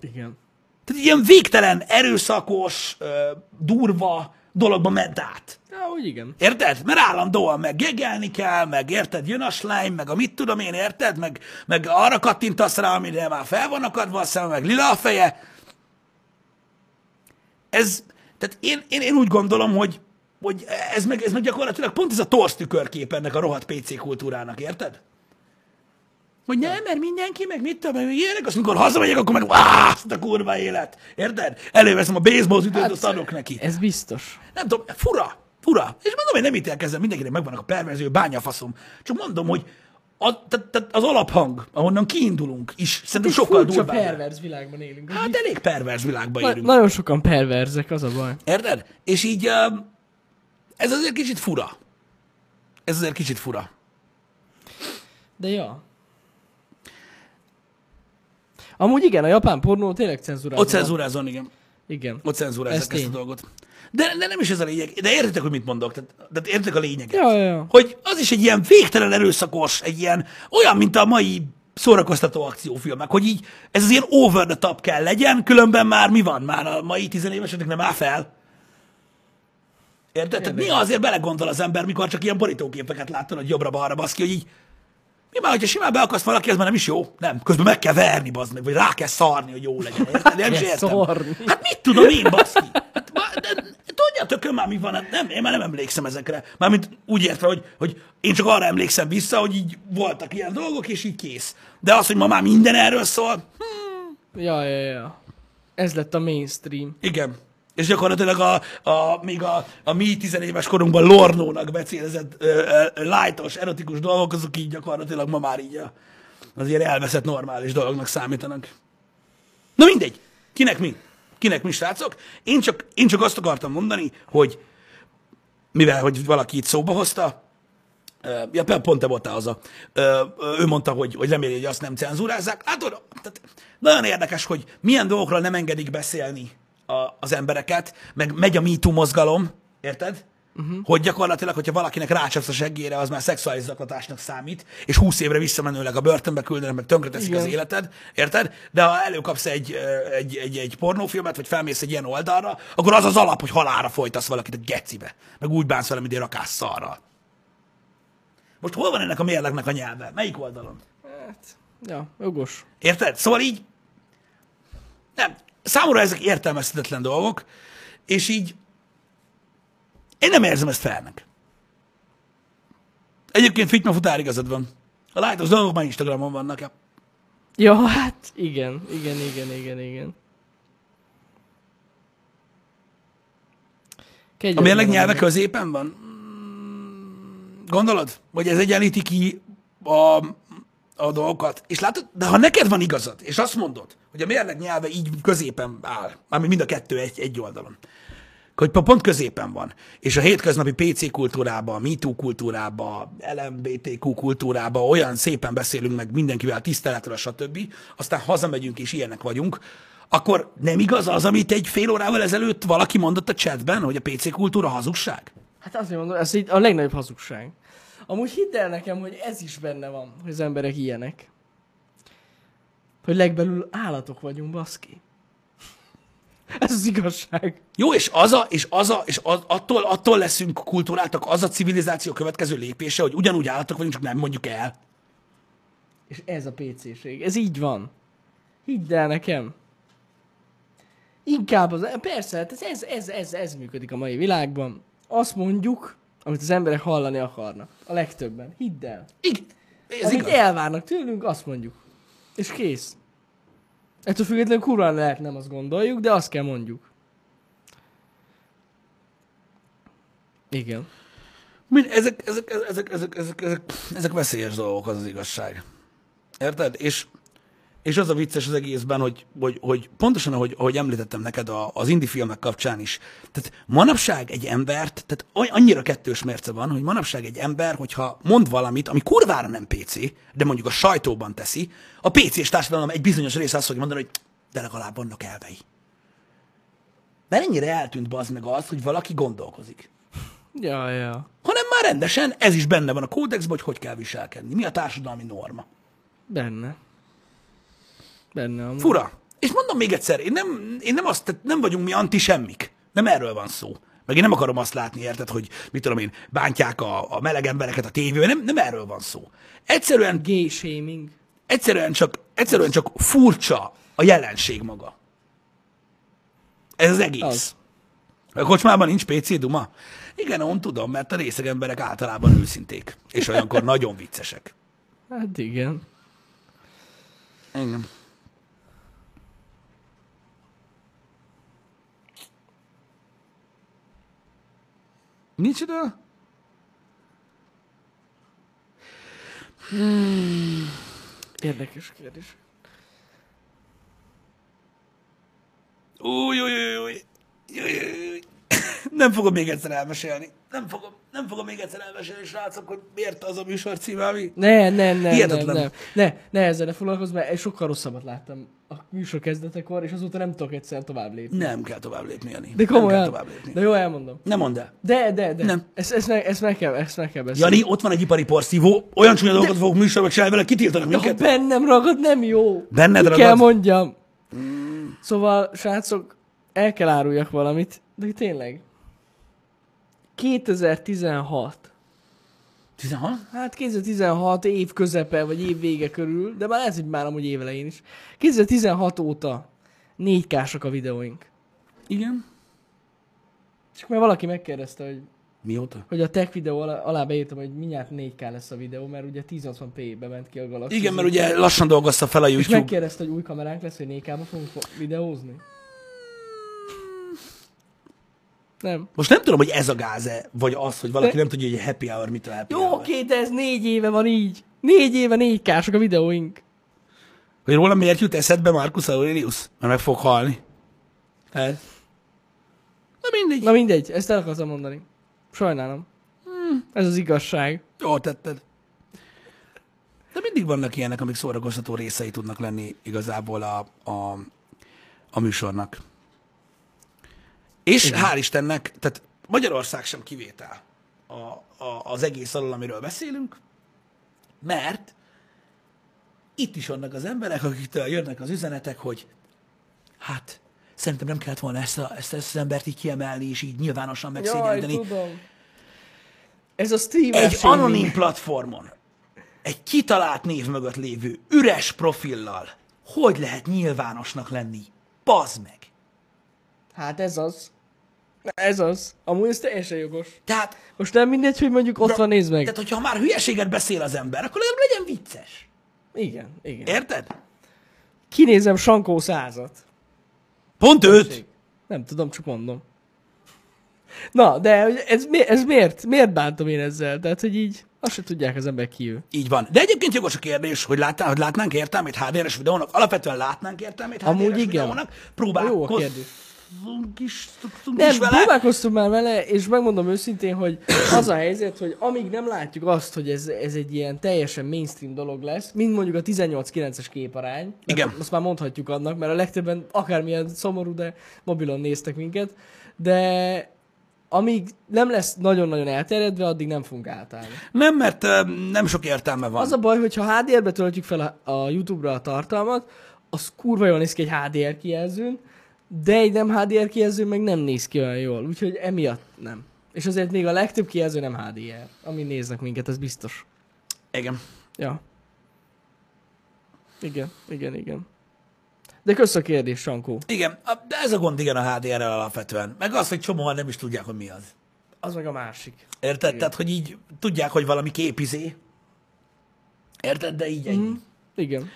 Igen. Tehát ilyen végtelen, erőszakos, durva dologba ment át. Ja, úgy igen. Érted? Mert állandóan meg gegelni kell, meg érted, jön a slime, meg a mit tudom én, érted? Meg, meg arra kattintasz rá, amire már fel van akadva a szeme, meg lila a feje. Ez, tehát én, én, én úgy gondolom, hogy, hogy ez, meg, ez meg gyakorlatilag pont ez a torz tükörkép ennek a rohadt PC kultúrának, érted? Hogy nem, mert mindenki, meg mit tudom, meg ilyenek, azt mikor hazamegyek, akkor meg azt a kurva élet. Érted? Előveszem a baseball ütőt, hát, azt adok neki. Ez biztos. Nem tudom, fura, fura. És mondom, hogy nem ítélkezem, mindenkinek megvannak a perverzió, bányafaszom. Csak mondom, hogy a, tehát, tehát az alaphang, ahonnan kiindulunk is, szerintem sokkal Furcsa durvább. perverz világban élünk. Hát elég pervers világban Na, élünk. nagyon sokan perverzek, az a baj. Érted? És így um, ez azért kicsit fura. Ez azért kicsit fura. De ja. Amúgy igen, a japán pornó tényleg cenzurálva. Ott cenzúrázon, igen. Igen. Ott cenzúrázzák Ez ezt a dolgot. De, de nem is ez a lényeg. De értitek, hogy mit mondok. Tehát, tehát értitek a lényeget. Ja, ja, ja. hogy az is egy ilyen végtelen erőszakos, egy ilyen, olyan, mint a mai szórakoztató akciófilmek, hogy így ez az ilyen over the top kell legyen, különben már mi van? Már a mai tizenéveseknek nem áll fel. Érted? Tehát néha azért belegondol az ember, mikor csak ilyen borítóképeket látod, hogy jobbra-balra baszki, hogy így már, hogyha simán beakaszt valaki, ez már nem is jó. Nem, közben meg kell verni, bazd meg, vagy rá kell szarni, hogy jó legyen. Érted? Nem is értem. szarni. Hát mit tudom én, baszki? Hát, de, tudjátok ön már mi van? Hát Nem, én már nem emlékszem ezekre. Mármint úgy értve, hogy, hogy én csak arra emlékszem vissza, hogy így voltak ilyen dolgok, és így kész. De az, hogy ma már minden erről szól, Ja, ja, ja. Ez lett a mainstream. igen. És gyakorlatilag a, a, még a, a mi tizenéves korunkban Lornónak becélezett ö, lightos, erotikus dolgok, azok így gyakorlatilag ma már így a, az ilyen elveszett normális dolognak számítanak. Na mindegy. Kinek mi? Kinek mi, srácok? Én csak, én csak azt akartam mondani, hogy mivel, hogy valaki itt szóba hozta, Ja, pont te voltál az a. Ő mondta, hogy, hogy reméli, hogy azt nem cenzúrázzák. Látod, tehát nagyon érdekes, hogy milyen dolgokról nem engedik beszélni a, az embereket, meg megy a MeToo mozgalom, érted? Uh-huh. Hogy gyakorlatilag, hogyha valakinek rácsapsz a seggére, az már szexuális zaklatásnak számít, és 20 évre visszamenőleg a börtönbe küldenek, meg tönkreteszik Igen. az életed, érted? De ha előkapsz egy, egy, egy, egy pornófilmet, vagy felmész egy ilyen oldalra, akkor az az alap, hogy halára folytasz valakit a gecibe. Meg úgy bánsz vele, mint egy rakás szarral. Most hol van ennek a mérlegnek a nyelve? Melyik oldalon? Hát, ja, jogos. Érted? Szóval így, nem, számomra ezek értelmezhetetlen dolgok, és így én nem érzem ezt felnek. Egyébként Fitma futár igazad van. A lájtos dolgok már Instagramon vannak. Ja. Ja, hát igen, igen, igen, igen, igen. Kegyelem A mérleg nyelve középen van? Gondolod? Vagy ez egyenlíti ki a, a dolgokat? És látod, de ha neked van igazad, és azt mondod, hogy a mérleg nyelve így középen áll, mármint mind a kettő egy, egy oldalon, hogy pont középen van, és a hétköznapi PC kultúrába, a MeToo kultúrába, LMBTQ kultúrába olyan szépen beszélünk meg mindenkivel tiszteletről, stb., aztán hazamegyünk és ilyenek vagyunk, akkor nem igaz az, amit egy fél órával ezelőtt valaki mondott a chatben, hogy a PC kultúra hazugság? Hát azért mondom, ez így a legnagyobb hazugság. Amúgy hidd el nekem, hogy ez is benne van, hogy az emberek ilyenek. Hogy legbelül állatok vagyunk, baszki. Ez az igazság. Jó, és az a, és az a, és az, attól, attól leszünk kulturáltak, az a civilizáció következő lépése, hogy ugyanúgy állatok vagyunk, csak nem mondjuk el. És ez a PC-ség. Ez így van. Hidd el nekem. Inkább az... Persze, hát ez, ez, ez, ez, ez működik a mai világban. Azt mondjuk, amit az emberek hallani akarnak. A legtöbben. Hidd el. Igen, ez Amit igaz. elvárnak tőlünk, azt mondjuk. És kész. Ettől függetlenül kurva lehet nem azt gondoljuk, de azt kell mondjuk. Igen. Mind, ezek, ezek, ezek, ezek, ezek, ezek, ezek veszélyes dolgok, az az igazság. Érted? És, és az a vicces az egészben, hogy, hogy, hogy pontosan, ahogy, ahogy említettem neked a, az indie filmek kapcsán is. Tehát manapság egy embert, tehát annyira kettős mérce van, hogy manapság egy ember, hogyha mond valamit, ami kurvára nem PC, de mondjuk a sajtóban teszi, a PC-s társadalom egy bizonyos része azt fogja mondani, hogy de legalább vannak elvei. Mert ennyire eltűnt bazd meg az, hogy valaki gondolkozik Ja, ja. hanem már rendesen ez is benne van a kódexben, hogy hogy kell viselkedni. Mi a társadalmi norma. Benne. Benne amúgy. Fura. És mondom még egyszer, én nem, én nem, azt, tehát nem vagyunk mi anti semmik. Nem erről van szó. Meg én nem akarom azt látni, érted, hogy mit tudom én, bántják a, a meleg embereket a tévében, nem, nem erről van szó. Egyszerűen, Gay shaming. egyszerűen, csak, egyszerűen csak furcsa a jelenség maga. Ez az egész. Az. A kocsmában nincs PC duma? Igen, on tudom, mert a részeg emberek általában őszinték. És olyankor nagyon viccesek. Hát igen. Igen. Micsoda? Érdekes kérdés. Új. Új, új, új. Nem fogom még egyszer elmesélni. Nem fogom, nem fogom még egyszer elmesélni, srácok, hogy miért az a műsor címe, ami... Ne, ne, ne, Hihetetlen. nem, nem. Ne, ne ezzel ne foglalkozz, mert egy sokkal rosszabbat láttam a műsor kezdetekor, és azóta nem tudok egyszer tovább lépni. Nem kell tovább lépni, Jani. De Nem kell komolyan. tovább lépni. De jó, elmondom. Nem mondd el. De, de, de. Nem. Ezt, ezt, meg, ezt, meg kell, ezt meg kell beszélni. Jani, ott van egy ipari porszívó, olyan csúnya dolgokat fogok műsorba csinálni vele, kitiltanak De ha minket. bennem ragad, nem jó. Benned Ki ragad? kell mondjam. Szóval, srácok, el kell áruljak valamit, de tényleg. 2016. 16? Hát 2016 év közepe, vagy év vége körül, de már lehet, hogy már amúgy évelején is. 2016 óta 4 k a videóink. Igen. Csak mert valaki megkérdezte, hogy, Mióta? hogy a tech videó alá, alá beírtam, hogy mindjárt 4K lesz a videó, mert ugye 1080p-be ment ki a Galaxy. Igen, mert ugye lassan dolgozta fel a És YouTube. megkérdezte, hogy új kameránk lesz, hogy 4K-ba fogunk fo- videózni? Nem. Most nem tudom, hogy ez a gáz-e, vagy az, hogy valaki nem tudja, hogy a happy hour mit a happy Jó, hour. oké, de ez négy éve van így. Négy éve 4 k a videóink. Hogy róla miért jut eszedbe Marcus Aurelius? Mert meg fog halni. Ez. Na mindegy. Na mindegy, ezt el akartam mondani. Sajnálom. Ez az igazság. Jó tetted. De mindig vannak ilyenek, amik szórakoztató részei tudnak lenni igazából a, a, a műsornak. És Igen. hál' Istennek, tehát Magyarország sem kivétel a, a, az egész alól, amiről beszélünk, mert itt is vannak az emberek, akiktől jönnek az üzenetek, hogy hát szerintem nem kellett volna ezt, a, ezt, ezt az embert így kiemelni, és így nyilvánosan Jaj, megszégyeníteni. tudom. Ez a streamer egy shaming. anonim platformon, egy kitalált név mögött lévő üres profillal, hogy lehet nyilvánosnak lenni? Bazd meg! Hát ez az. Ez az. Amúgy ez teljesen jogos. Tehát, Most nem mindegy, hogy mondjuk ott van, nézd meg. tehát hogyha már hülyeséget beszél az ember, akkor legyen vicces. Igen, igen. Érted? Kinézem Sankó százat. Pont őt. Nem tudom, csak mondom. Na, de ez, ez miért? Miért bántom én ezzel? Tehát, hogy így azt se tudják az ember ki ő. Így van. De egyébként jogos a kérdés, hogy, látná, hogy látnánk értelmét HDR-es videónak. Alapvetően látnánk értelmét Amúgy HDR-es igen. videónak. Jó a kérdés. Nem, vele. próbálkoztunk már vele, és megmondom őszintén, hogy az a helyzet, hogy amíg nem látjuk azt, hogy ez, ez egy ilyen teljesen mainstream dolog lesz, mint mondjuk a 18-9-es képarány, Igen. azt már mondhatjuk annak, mert a legtöbben akármilyen szomorú, de mobilon néztek minket, de amíg nem lesz nagyon-nagyon elterjedve, addig nem fogunk átállni. Nem, mert ö, nem sok értelme van. Az a baj, hogyha HDR-be töltjük fel a, a YouTube-ra a tartalmat, az kurva jól néz ki egy HDR kijelzőn, de egy nem HDR kijelző meg nem néz ki olyan jól, úgyhogy emiatt nem. És azért még a legtöbb kijelző nem HDR, ami néznek minket, ez biztos. Igen. Ja. Igen, igen, igen. De kösz a kérdés, Sankó. Igen, de ez a gond igen a HDR-rel alapvetően. Meg az, hogy csomóan nem is tudják, hogy mi az. Az meg a másik. Érted? Tehát, hogy így tudják, hogy valami képizé. Érted? De így ennyi. Mm. Igen.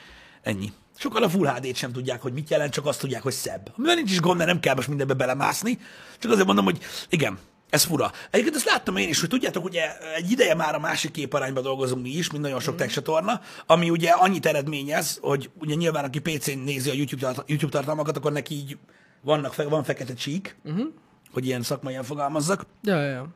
Ennyi. Sokan a Full HD-t sem tudják, hogy mit jelent, csak azt tudják, hogy szebb. Amivel nincs is gond, mert nem kell most mindenbe belemászni. Csak azért mondom, hogy igen, ez fura. Egyébként ezt láttam én is, hogy tudjátok, ugye egy ideje már a másik képarányba dolgozunk mi is, mint nagyon sok tech csatorna, ami ugye annyit eredményez, hogy ugye nyilván aki PC-n nézi a YouTube, YouTube tartalmakat, akkor neki így vannak, van fekete csík, uh-huh. hogy ilyen szakmaian fogalmazzak. Ja, ja, ja.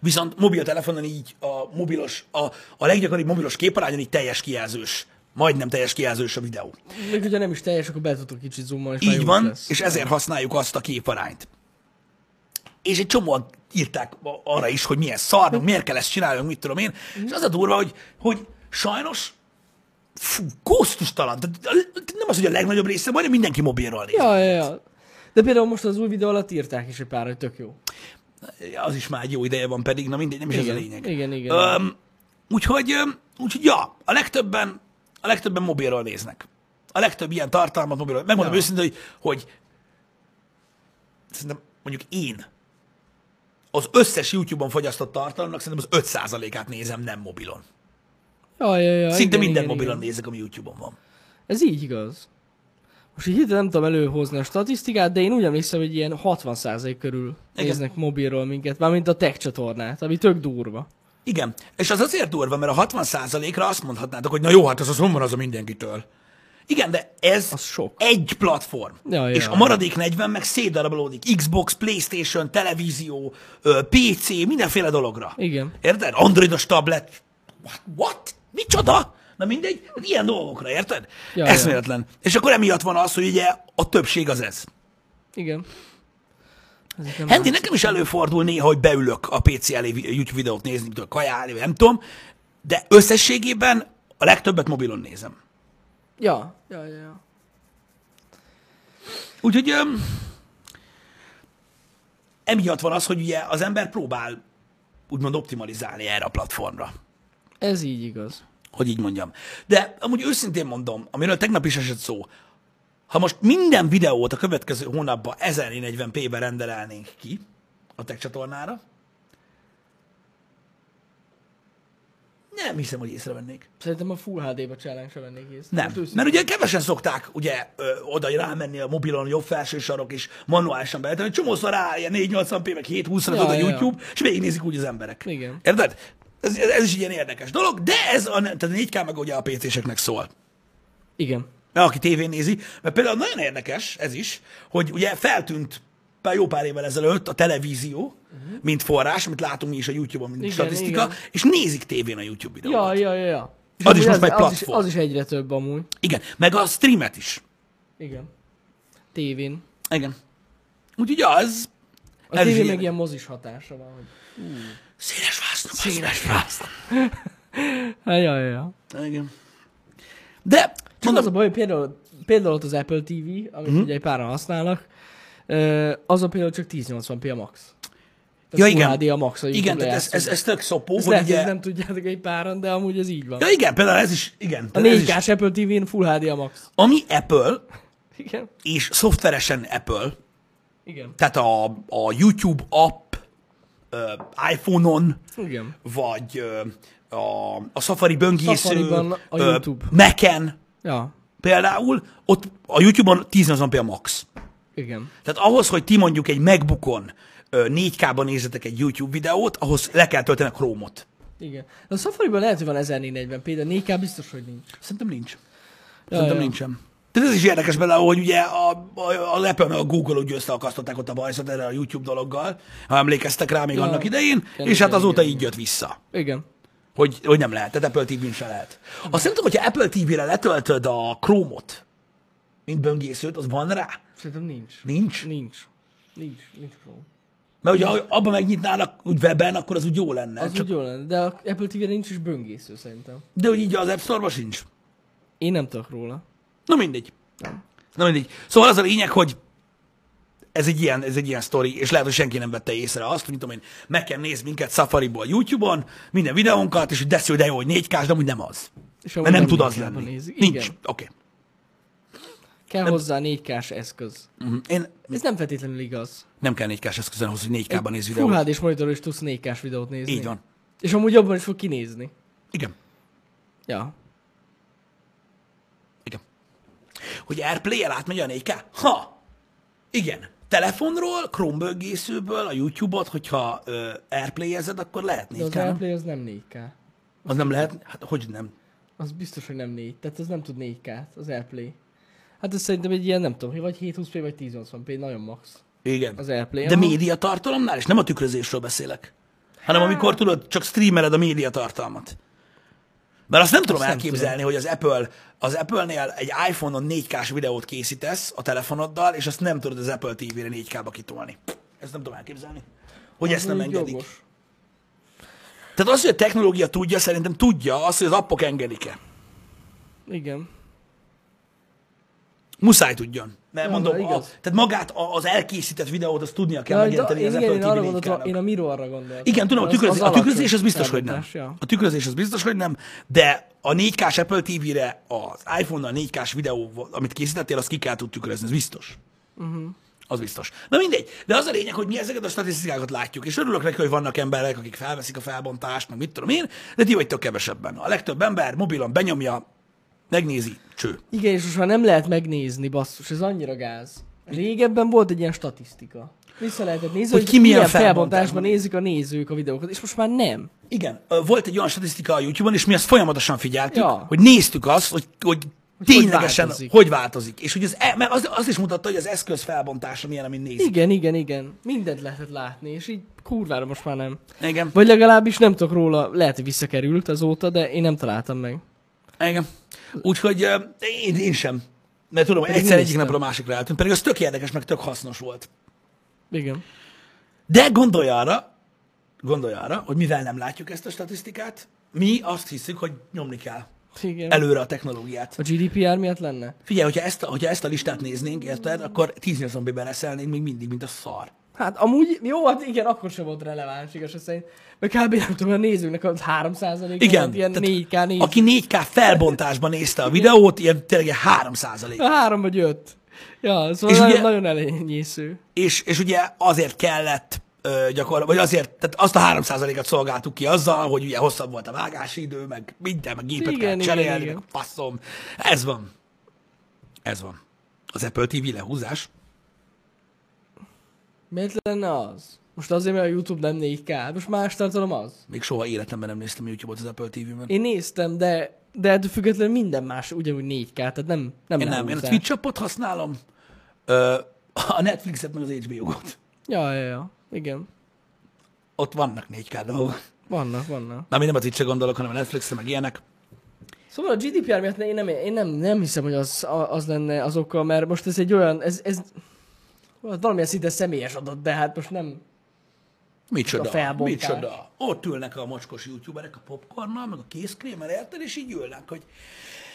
Viszont mobiltelefonon így a mobilos, a, a leggyakoribb mobilos képarányon így teljes kijelzős, majdnem teljes kijelzős a videó. Még hogyha nem is teljes, akkor be tudok kicsit zoomolni, és Így van, lesz. és ezért használjuk azt a képarányt. És egy csomóan írták arra is, hogy milyen szar, meg miért kell ezt csinálni, mit tudom én. És az a durva, hogy, hogy sajnos fú, kosztustalan. Nem az, hogy a legnagyobb része, majdnem mindenki mobilról néz. Ja, ja, ja. De például most az új videó alatt írták is egy pár, hogy tök jó. Az is már egy jó ideje van pedig, na mindegy, nem is Igen, ez a lényeg. igen, igen. Öm, úgyhogy, úgyhogy ja, a legtöbben, a legtöbben mobilról néznek. A legtöbb ilyen tartalmat mobilról. Megmondom Ja. őszintén, hogy, hogy szerintem mondjuk én az összes YouTube-on fogyasztott tartalomnak szerintem az 5%-át nézem nem mobilon. Ja, ja, ja. Szinte igen, minden igen, mobilon igen. nézek, ami YouTube-on van. Ez így igaz. Most így hirtelen nem tudom előhozni a statisztikát, de én úgy emlékszem, hogy ilyen 60% körül Igen. néznek mobilról minket, mármint a tech csatornát, ami tök durva. Igen, és az azért durva, mert a 60%-ra azt mondhatnátok, hogy na jó, hát az az van az a mindenkitől. Igen, de ez Az sok. egy platform. Ja, ja. és a maradék 40 meg szétdarabolódik. Xbox, Playstation, televízió, PC, mindenféle dologra. Igen. Érted? Androidos tablet. What? What? Micsoda? Na mindegy, ilyen dolgokra, érted? Ja, Eszméletlen. És akkor emiatt van az, hogy ugye a többség az ez. Igen. Hendi, nekem is előfordul néha, hogy beülök a PC elé YouTube videót nézni, mint a kajálni, nem tudom, de összességében a legtöbbet mobilon nézem. Ja, ja, ja, ja. Úgyhogy öm, emiatt van az, hogy ugye az ember próbál úgymond optimalizálni erre a platformra. Ez így igaz. Hogy így mondjam. De amúgy őszintén mondom, amiről tegnap is esett szó, ha most minden videót a következő hónapban 1040p-ben rendelelnénk ki a tech csatornára, nem hiszem, hogy észrevennék. Szerintem a Full HD-ba challenge se vennék észre. Nem, Hát mert ugye kevesen szokták ugye ö, oda rámenni a mobilon, jobb felső sarok, és manuálisan beállítani. Csomószor rá ilyen 480p, meg 720 Ja, a ja. YouTube, és végignézik úgy az emberek. Igen. Érted? Ez, ez, ez is egy ilyen érdekes dolog, de ez a, tehát a 4K meg ugye a PC-seknek szól. Igen. Aki tévén nézi, mert például nagyon érdekes ez is, hogy ugye feltűnt pár jó pár évvel ezelőtt a televízió, uh-huh. mint forrás, amit látunk mi is a YouTube-on, mint Igen, statisztika, igen. és nézik tévén a YouTube videókat. Ja, ja, ja. És Az is most már egy az, is, platform. az is egyre több amúgy. Igen, meg a streamet is. Igen. Tévén. Igen. Úgyhogy ja, ez... A ez ilyen- meg ilyen mozis hatása van. Hogy... Széles vászló. Széles vászló. Hát, ja, ja, ja. Igen. De, Csak az mondom, a baj, hogy például, például ott az Apple TV, amit Mhm. uh-huh. ugye egy páran használnak, az a például csak 1080p a max. Ja, Tehát igen. Full HD a max, a igen, tehát ez, ez, ez tök szopó, Ezt hogy lehet, ugye... nem tudjátok egy páran, de amúgy ez így van. Ja, igen, például ez is, igen. A tehát ez is, 4K-s Apple TV-n Full HD a max. ami Apple, Igen. és szoftveresen Apple, Igen. tehát a, a YouTube app ö, iPhone-on, Igen. vagy ö, a, a Safari böngésző, a ö, YouTube. Mac-en Ja. például, ott a YouTube-on 1080p a max. Igen. Tehát ahhoz, hogy ti mondjuk egy MacBookon ö, 4K-ban nézzetek egy YouTube videót, ahhoz le kell tölteni a Chrome-ot. Igen. De a Safari-ban lehet, hogy van 1440p, de 4K biztos, hogy nincs. Szerintem nincs. Szerintem ja. nincsen. Tehát ez is érdekes például, hogy ugye a, a, az Apple meg a Google úgy összeakasztották ott a bajszot erre a YouTube dologgal, ha emlékeztek rá még Ja. annak idején, Igen, és hát igen, azóta igen, így jött vissza. Igen. Hogy, hogy nem lehet, tehát Apple TV-n se lehet. Azt nem tudom, hogyha Apple TV-re letöltöd a Chrome-ot, mint böngészőt, az van rá? Szerintem nincs. Nincs? Nincs. Nincs. Nincs Chrome. Mert ugye, abban megnyitnának úgy webben, akkor az úgy jó lenne. Az Csak, úgy jó lenne, de a Apple TV-re nincs is böngésző szerintem. de hogy így az App Store-ban sincs. Én nem tudok róla. Na mindegy. Na mindegy. Szóval az a lényeg, hogy ez egy ilyen, ez egy ilyen sztori, és lehet, hogy senki nem vette észre azt, hogy tudom én, meg kell nézni minket Safari-ból YouTube-on, minden videónkat, és hogy de jó, de jó, hogy 4 k de amúgy nem az. És Mert nem tud négy az lenni. Nézik. Nincs. Oké. Kell hozzá 4 k eszköz. Okay. Én Ez nem feltétlenül igaz. nem kell 4 k eszközön ahhoz, hogy 4K-ban néz Full videót. HD-s monitor is tudsz 4 k videót nézni. Így van. És amúgy jobban is fog kinézni. Igen. Ja. Igen. Hogy Airplay-el átmegy a 4K? Ha! Igen. Telefonról, Chrome böngészőből, a YouTube-ot, hogyha ö, Airplay-ezed, akkor lehet De az 4K. AirPlay az nem 4K. Az nem lehet? Hát hogy nem? Az biztos, hogy nem 4. Tehát az nem tud 4K-t, az AirPlay. Hát ez szerintem egy ilyen, nem tudom, vagy 720p, vagy 1080p, nagyon max. Igen. Az AirPlay. De Aha. médiatartalomnál, és nem a tükrözésről beszélek, hanem amikor tudod, csak streameled a médiatartalmat. Mert azt nem tudom nem elképzelni, hogy az Apple, az Apple-nél egy iPhone-on 4K-s videót készítesz a telefonoddal, és azt nem tudod az Apple TV-re 4K-ba kitolni. Ezt nem tudom elképzelni. Hogy ezt nem engedik. jogos. Tehát az, hogy a technológia tudja, szerintem tudja azt, hogy az appok engedik-e. Igen. Muszáj tudjon. Mert Ja, mondom, a, tehát magát az elkészített videót, azt tudnia kell Ja, megjelenteni én, az igen, Apple én TV arra 4 gondoltam, én a Mirrorra gondoltam. Igen, tudom, a, az a tükrözés az biztos, hogy nem. Ja. A tükrözés az biztos, hogy nem, de a 4K-s Apple TV-re az iPhone-nal 4K-s videó, amit készítettél, azt ki kell tud tükrözni, ez biztos. Uh-huh. Az biztos. Na mindegy, de az a lényeg, hogy mi ezeket a statisztikákat látjuk, és örülök neki, hogy vannak emberek, akik felveszik a felbontást, meg mit tudom én, de ti vagytok kevesebben. A legtöbb ember mobilon benyomja, megnézi, cső. Igen, és most már nem lehet megnézni, basszus, ez annyira gáz. Régebben volt egy ilyen statisztika. Vissza lehetett nézni, Hogy hogy, ki milyen milyen felbontásban. nézik a nézők a videókat, és most már nem. Igen, volt egy olyan statisztika a YouTube-on, és mi ezt folyamatosan figyeltük, Ja. hogy néztük azt, hogy, hogy ténylegesen hogy változik. hogy változik. És hogy az, e- mert az, az is mutatta, hogy az eszköz felbontása milyen, amin nézik. Igen, igen, igen. Mindent lehetett látni, és így kurvára most már nem. Igen. Vagy legalábbis nem tudok róla, lehet, hogy visszakerült azóta, de én nem találtam meg. Igen. Úgyhogy én, én sem. Mert tudom, hogy egyszer egyik napról a másikra eltűnt. Pedig az tök érdekes, meg tök hasznos volt. Igen. De gondolj arra, gondolj arra, hogy mivel nem látjuk ezt a statisztikát, mi azt hiszük, hogy nyomni kell Igen. előre a technológiát. A GDPR miatt lenne? Figyelj, hogyha ezt, a- hogyha ezt a listát néznénk, érted, akkor 10 zombiben reszelnénk még mindig, mint a szar. Hát amúgy, jó, hát igen, akkor sem volt releváns, igaz szerint. Mert kb. nem tudom, a nézőknek a 3 Igen, ilyen tehát 4K néz. Aki 4K felbontásban nézte a videót, ilyen tényleg ilyen 3 százalék. A három vagy öt. Ja, szóval És nagyon, ugye- nagyon elenyésző. És, és ugye azért kellett gyakorlatilag, vagy azért, tehát azt a 3 százalékat szolgáltuk ki azzal, hogy ugye hosszabb volt a vágási idő, meg minden, meg gépet Igen, kell igen, cserélni, igen. meg passzom. Ez van. Ez van. Az Apple TV lehúzás. Miért lenne az? Most azért, mert a YouTube nem 4K. Most más tartalom az. Még soha életemben nem néztem YouTube-ot az Apple TV-ben. Én néztem, de, de ettől függetlenül minden más ugyanúgy 4K, tehát nem, nem Én nem, én a. Twitch appot használom, ö, a Netflixet meg az HBO-got. Ja, ja, ja. Igen. Ott vannak 4K dolgok. Vannak, vannak. Na, mi nem a Twitch-re gondolok, hanem a Netflixre, meg ilyenek. Szóval a GDPR miatt én nem, én nem, nem hiszem, hogy az, az lenne az oka, mert most ez egy olyan, ez, ez valamilyen szinte személyes adat, de hát most nem, Micsoda, micsoda. Ott ülnek a mocskos youtuberek a popcornnal, meg a készkrémmel, érted, és így ülnek, hogy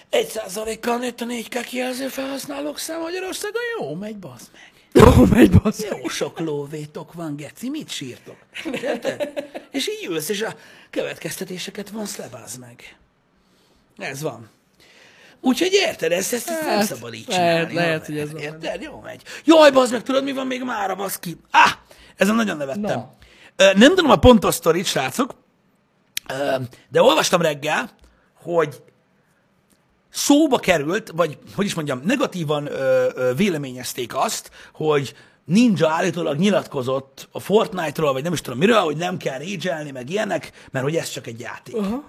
egy százalékkal nőtt a 4K kijelző felhasználók szám Magyarországon, jó, megy, bazd meg. Jó, megy bassz. Jó sok lóvétok van, geci, mit sírtok? Érted? És így ülsz, és a következtetéseket vonsz le, meg. Ez van. Úgyhogy érted, ezt, ezt, ezt nem Hát, szabad így lehet- csinálni. lehet, hogy ez van. Érted? Jó megy. Jaj, bazd meg, tudod, mi van még mára, baszki? Ah, ezen nagyon nevettem. Ö, Nem tudom a pontos sztorit, srácok, de olvastam reggel, hogy szóba került, vagy hogy is mondjam, negatívan véleményezték azt, hogy Ninja állítólag nyilatkozott a Fortnite-ról, vagy nem is tudom miről, hogy nem kell rage meg ilyenek, mert hogy ez csak egy játék. Aha.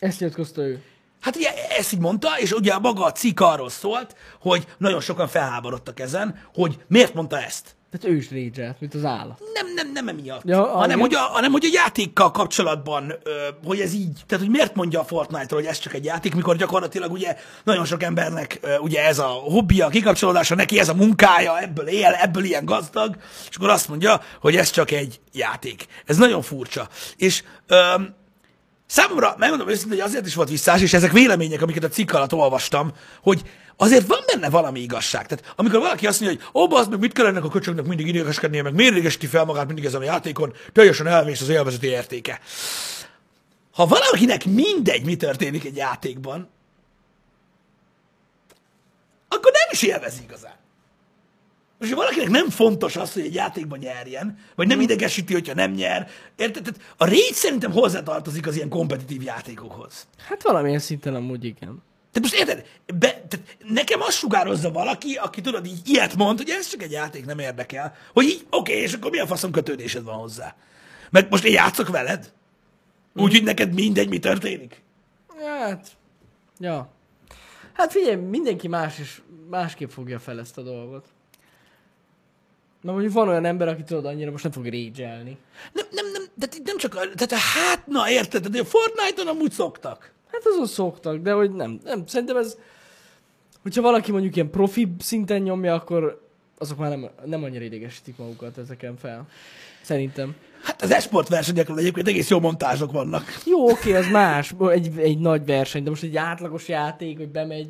Ezt nyilatkozta ő. Hát ugye ezt így mondta, és ugye maga a cikk arról szólt, hogy nagyon sokan felháborodtak ezen, hogy miért mondta ezt. Tehát ő is rage mint az állat. Nem, nem, nem emiatt. Ja, Ja, hanem, igen. hogy a, hanem, hogy a játékkal kapcsolatban, ö, hogy ez így, tehát hogy miért mondja a Fortnite-ról, hogy ez csak egy játék, mikor gyakorlatilag ugye nagyon sok embernek ö, ugye ez a hobbija, a kikapcsolódása, neki ez a munkája, ebből él, ebből ilyen gazdag, és akkor azt mondja, hogy ez csak egy játék. Ez nagyon furcsa. És ö, Számomra, megmondom őszintén, hogy azért is volt visszás, és ezek vélemények, amiket a cikk alatt olvastam, hogy azért van benne valami igazság. Tehát amikor valaki azt mondja, hogy ó, az meg mit kell ennek a köcsögnek mindig idegeskednie, meg miért égesíti fel magát mindig ezen a játékon, teljesen elvész az élvezeti értéke. Ha valakinek mindegy, mi történik egy játékban, akkor nem is élvezi igazán. Most, ha valakinek nem fontos az, hogy egy játékban nyerjen, vagy nem idegesíti, hogyha nem nyer, érted? Tehát a rage szerintem hozzátartozik az ilyen kompetitív játékokhoz. Hát valamilyen szinten amúgy igen. Tehát most érted? Be, tehát nekem azt sugározza valaki, aki tudod, így ilyet mond, hogy ez csak egy játék, nem érdekel. Hogy így, oké, okay, és akkor mi a faszom kötődésed van hozzá? Meg most én játszok veled? Úgy, hogy neked mindegy, mi történik? Hát, ja. Hát figyelj, mindenki más is, másképp fogja fel ezt a dolgot. Na mondjuk van olyan ember, aki tudod, annyira most nem fog rage Nem, nem, nem, de nem csak, a- tehát hát, na érted, de a Fortnite-on amúgy szoktak. Hát azon szoktak, de hogy nem. Nem, szerintem ez... Hogyha valaki mondjuk ilyen profi szinten nyomja, akkor azok már nem, nem annyira idegesítik magukat ezeken fel. Szerintem. Hát az esport versenyekről egyébként egész jó montázsok vannak. Jó, oké, az más. Egy, egy nagy verseny, de most egy átlagos játék, hogy bemegy,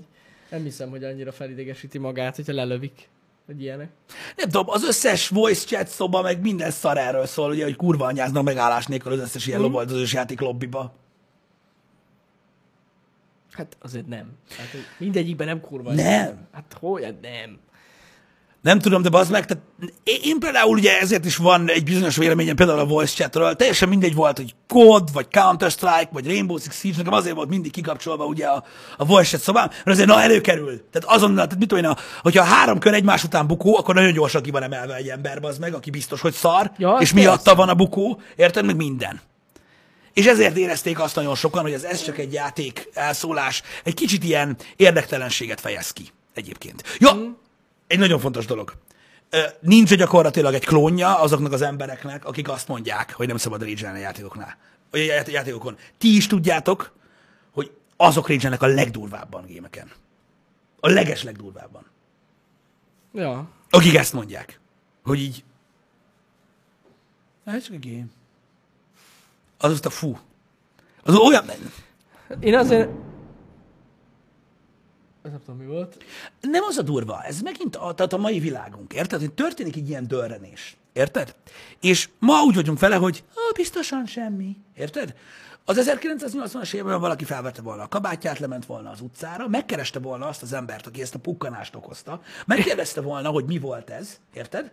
nem hiszem, hogy annyira felidegesíti magát, hogyha lelövik. Vagy ilyenek. Nem tudom, az összes voice chat szoba, meg minden szar erről szól, ugye, hogy kurva anyáznak megállás nélkül az összes ilyen loboldozós játék lobbiba. Hát azért nem. Hát mindegyikben nem kurva. Nem. Hát hogy? Hát nem. Nem tudom, de bazd meg, tehát én, például ugye ezért is van egy bizonyos véleményem például a voice chatről, teljesen mindegy volt, hogy COD, vagy Counter-Strike, vagy Rainbow Six Siege, nekem azért volt mindig kikapcsolva ugye a, a voice chat szobám, mert azért na előkerül. Tehát azonnal, tehát mit tudom én, a- hogyha három kör egymás után bukó, akkor nagyon gyorsan ki van emelve egy ember, bazd meg, aki biztos, hogy szar, Ja, és miatta van a bukó, érted, meg minden. És ezért érezték azt nagyon sokan, hogy ez, ez csak egy játék elszólás, egy kicsit ilyen érdektelenséget fejez ki egyébként. Ja, egy nagyon fontos dolog. Nincs gyakorlatilag egy klónja azoknak az embereknek, akik azt mondják, hogy nem szabad rage a játékoknál. A ját- játékokon. Ti is tudjátok, hogy azok rage a legdurvábban gémeken. A leges legdurvábban. Ja. Akik ezt mondják. Hogy így... Ez csak egy game. Az azt a fú. Az olyan... Én azért... Ez nem tudom, mi volt. Nem az a durva, ez megint a, tehát a mai világunk, érted? Hogy történik egy ilyen dörrenés, érted? És ma úgy vagyunk vele, hogy ah, biztosan semmi, érted? Az 1980-as években valaki felvette volna a kabátját, lement volna az utcára, megkereste volna azt az embert, aki ezt a pukkanást okozta, megkérdezte volna, hogy mi volt ez, érted?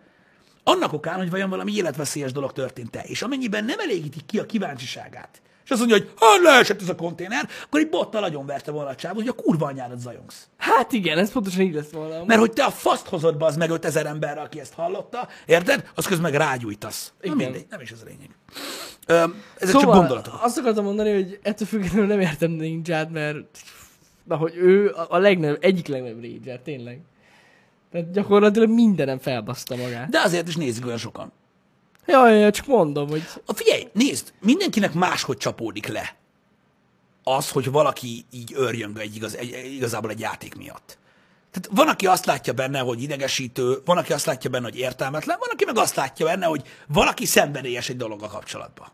Annak okán, hogy vajon valami életveszélyes dolog történt-e. És amennyiben nem elégítik ki a kíváncsiságát, és azt mondja, hogy hát leesett ez a konténer, akkor egy bottal nagyon verte volna a csávot, hogy a kurva anyádat zajongsz. Hát igen, ez pontosan így lesz volna. Mert hogy te a faszt hozod be az meg 5000 emberre, aki ezt hallotta, érted? Az közben meg rágyújtasz. Na Igen. mindegy, nem is ez a lényeg. Ezek szóval, csak gondolatok. azt akartam mondani, hogy ettől függetlenül nem értem Ninját, mert na, hogy ő a, a legnagyobb, egyik legnagyobb rager, tényleg. Tehát gyakorlatilag mindenem felbaszta magát. De azért is nézik olyan sokan. Jaj, jaj, csak mondom, hogy A figyelj, nézd, mindenkinek máshogy csapódik le az, hogy valaki így örjöng egy igaz, egy, igazából egy játék miatt. Tehát van, aki azt látja benne, hogy idegesítő, van, aki azt látja benne, hogy értelmetlen, van, aki meg azt látja benne, hogy valaki szenvedélyes egy dologgal kapcsolatban.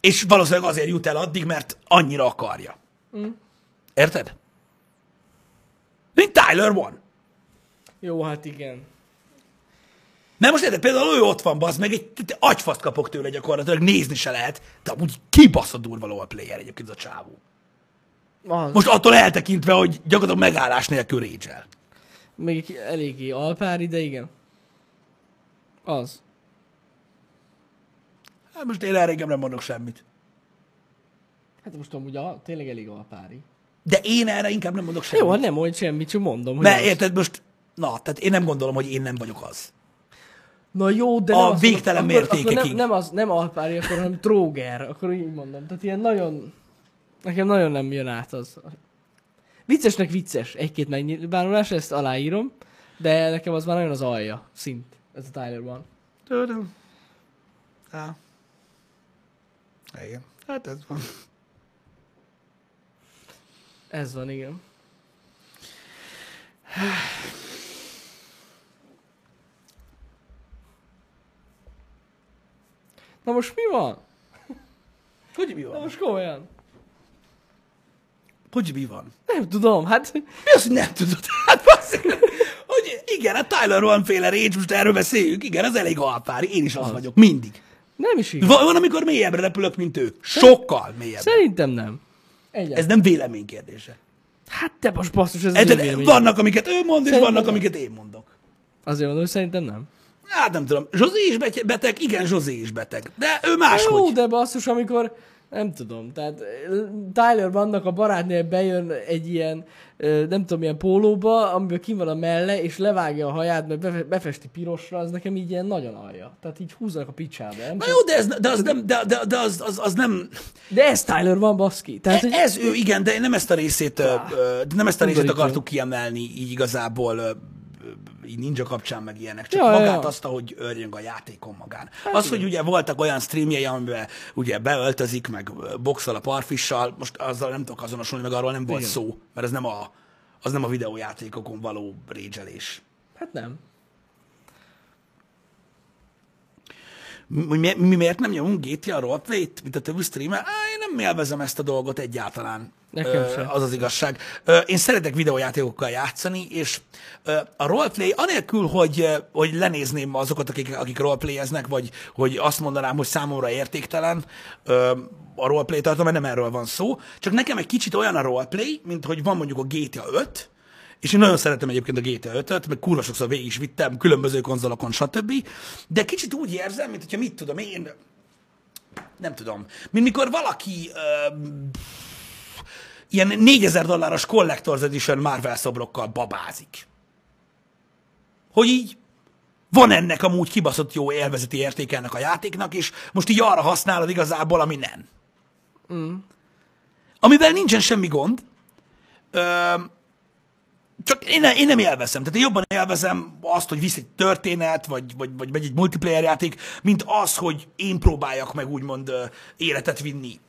És valószínűleg azért jut el addig, mert annyira akarja. Mm. Érted? Mint Tyler van. jó, hát igen. Mert most érted, például ő ott van, bazd meg, egy agyfaszt kapok tőle gyakorlatilag, nézni se lehet, de amúgy kibaszott durva LOL player egyébként a csávó. Az, Most attól eltekintve, hogy gyakorlatilag megállás nélkül rage még eléggé alpári, de igen. Az. Hát most én erre nem mondok semmit. Hát most amúgy a, tényleg elég alpári. De én erre inkább nem mondok semmit. Jó, hát nem mondj semmit, csak mondom, hogy Mert az. érted, most, na, tehát én nem gondolom, hogy én nem vagyok az. Na jó, de A nem az, végtelen akkor, mértékekig. Akkor nem, nem, az, nem alpári, akkor hanem tróger, akkor így mondom. Tehát ilyen nagyon, nekem nagyon nem jön át az. Viccesnek vicces, egy-két megnyilvánulás, ezt aláírom, De nekem az már nagyon az alja szint, ez a Tyler van. Tudom. Á. Igen. Hát ez van. Ez van, igen. Na most mi van? Hogy mi Na van? most komolyan. Hogy mi van? Nem tudom, hát Mi az, hogy nem tudod? Hát basszik, hogy igen, a Tyler van féle rage, most erről beszéljük, igen, az elég alpári, én is az, Az. vagyok, mindig. nem is igaz. Van, van, amikor mélyebbre repülök, mint ő. Sokkal mélyebbre. Szerintem nem. Egyáltalán. Ez nem vélemény kérdése. Hát te most basszus, ez én véleményem. vannak, amiket ő mond, és Szerintem vannak, nem. amiket én mondok. Azért mondom, hogy szerintem nem. Hát nem tudom. Zsozé is bete- beteg, igen, Zsozé is beteg. De ő máshogy. Jó, de basszus, amikor nem tudom, tehát eh, Tyler vannak a barátnél bejön egy ilyen, eh, nem tudom, ilyen pólóba, amiben kim van a melle, és levágja a haját, mert befe- befesti pirosra, az nekem így ilyen nagyon alja. Tehát így húzzanak a picsába. Nem? Na jó, de, ez, de, az, nem, de, de, de az, az, az nem... De ez Tyler van, baszki. Tehát, hogy Ez ő, igen, de nem ezt a részét, ö, nem ezt a részét akartuk kiemelni így igazából így ninja kapcsán meg ilyenek, csak Ja, magát ja. azt, hogy örjön a játékon magán. Az, hogy ugye voltak olyan streamjei, amiben ugye beöltözik, meg boxol a parfissal, most azzal nem tudok azonosulni, meg arról nem volt Igen. szó, mert ez nem a, az nem a videójátékokon való régyelés. hát nem. Mi, mi, mi miért nem nyomunk GTA roleplayt, mint a többi streamer? Á, én nem élvezem ezt a dolgot egyáltalán. Nekem sem. Az az igazság. Én szeretek videójátékokkal játszani, és a roleplay, anélkül, hogy, hogy lenézném azokat, akik, akik roleplayeznek, vagy hogy azt mondanám, hogy számomra értéktelen a roleplay tartom, mert nem erről van szó, csak nekem egy kicsit olyan a roleplay, mint hogy van mondjuk a GTA 5, és én nagyon szeretem egyébként a GTA 5-öt, meg kurva sokszor végig is vittem, különböző konzolokon, stb. De kicsit úgy érzem, mint hogyha mit tudom én, nem tudom, mint mikor valaki ö, ilyen 4000 dolláros Collector's Edition Marvel szobrokkal babázik. Hogy így van ennek amúgy kibaszott jó élvezeti értéke ennek a játéknak, és most így arra használod igazából, ami nem. Mm. Amivel nincsen semmi gond, ö, csak én, ne, én nem élvezem. Tehát én jobban élvezem azt, hogy visz egy történet, vagy, vagy, vagy megy egy multiplayer játék, mint az, hogy én próbáljak meg úgymond életet vinni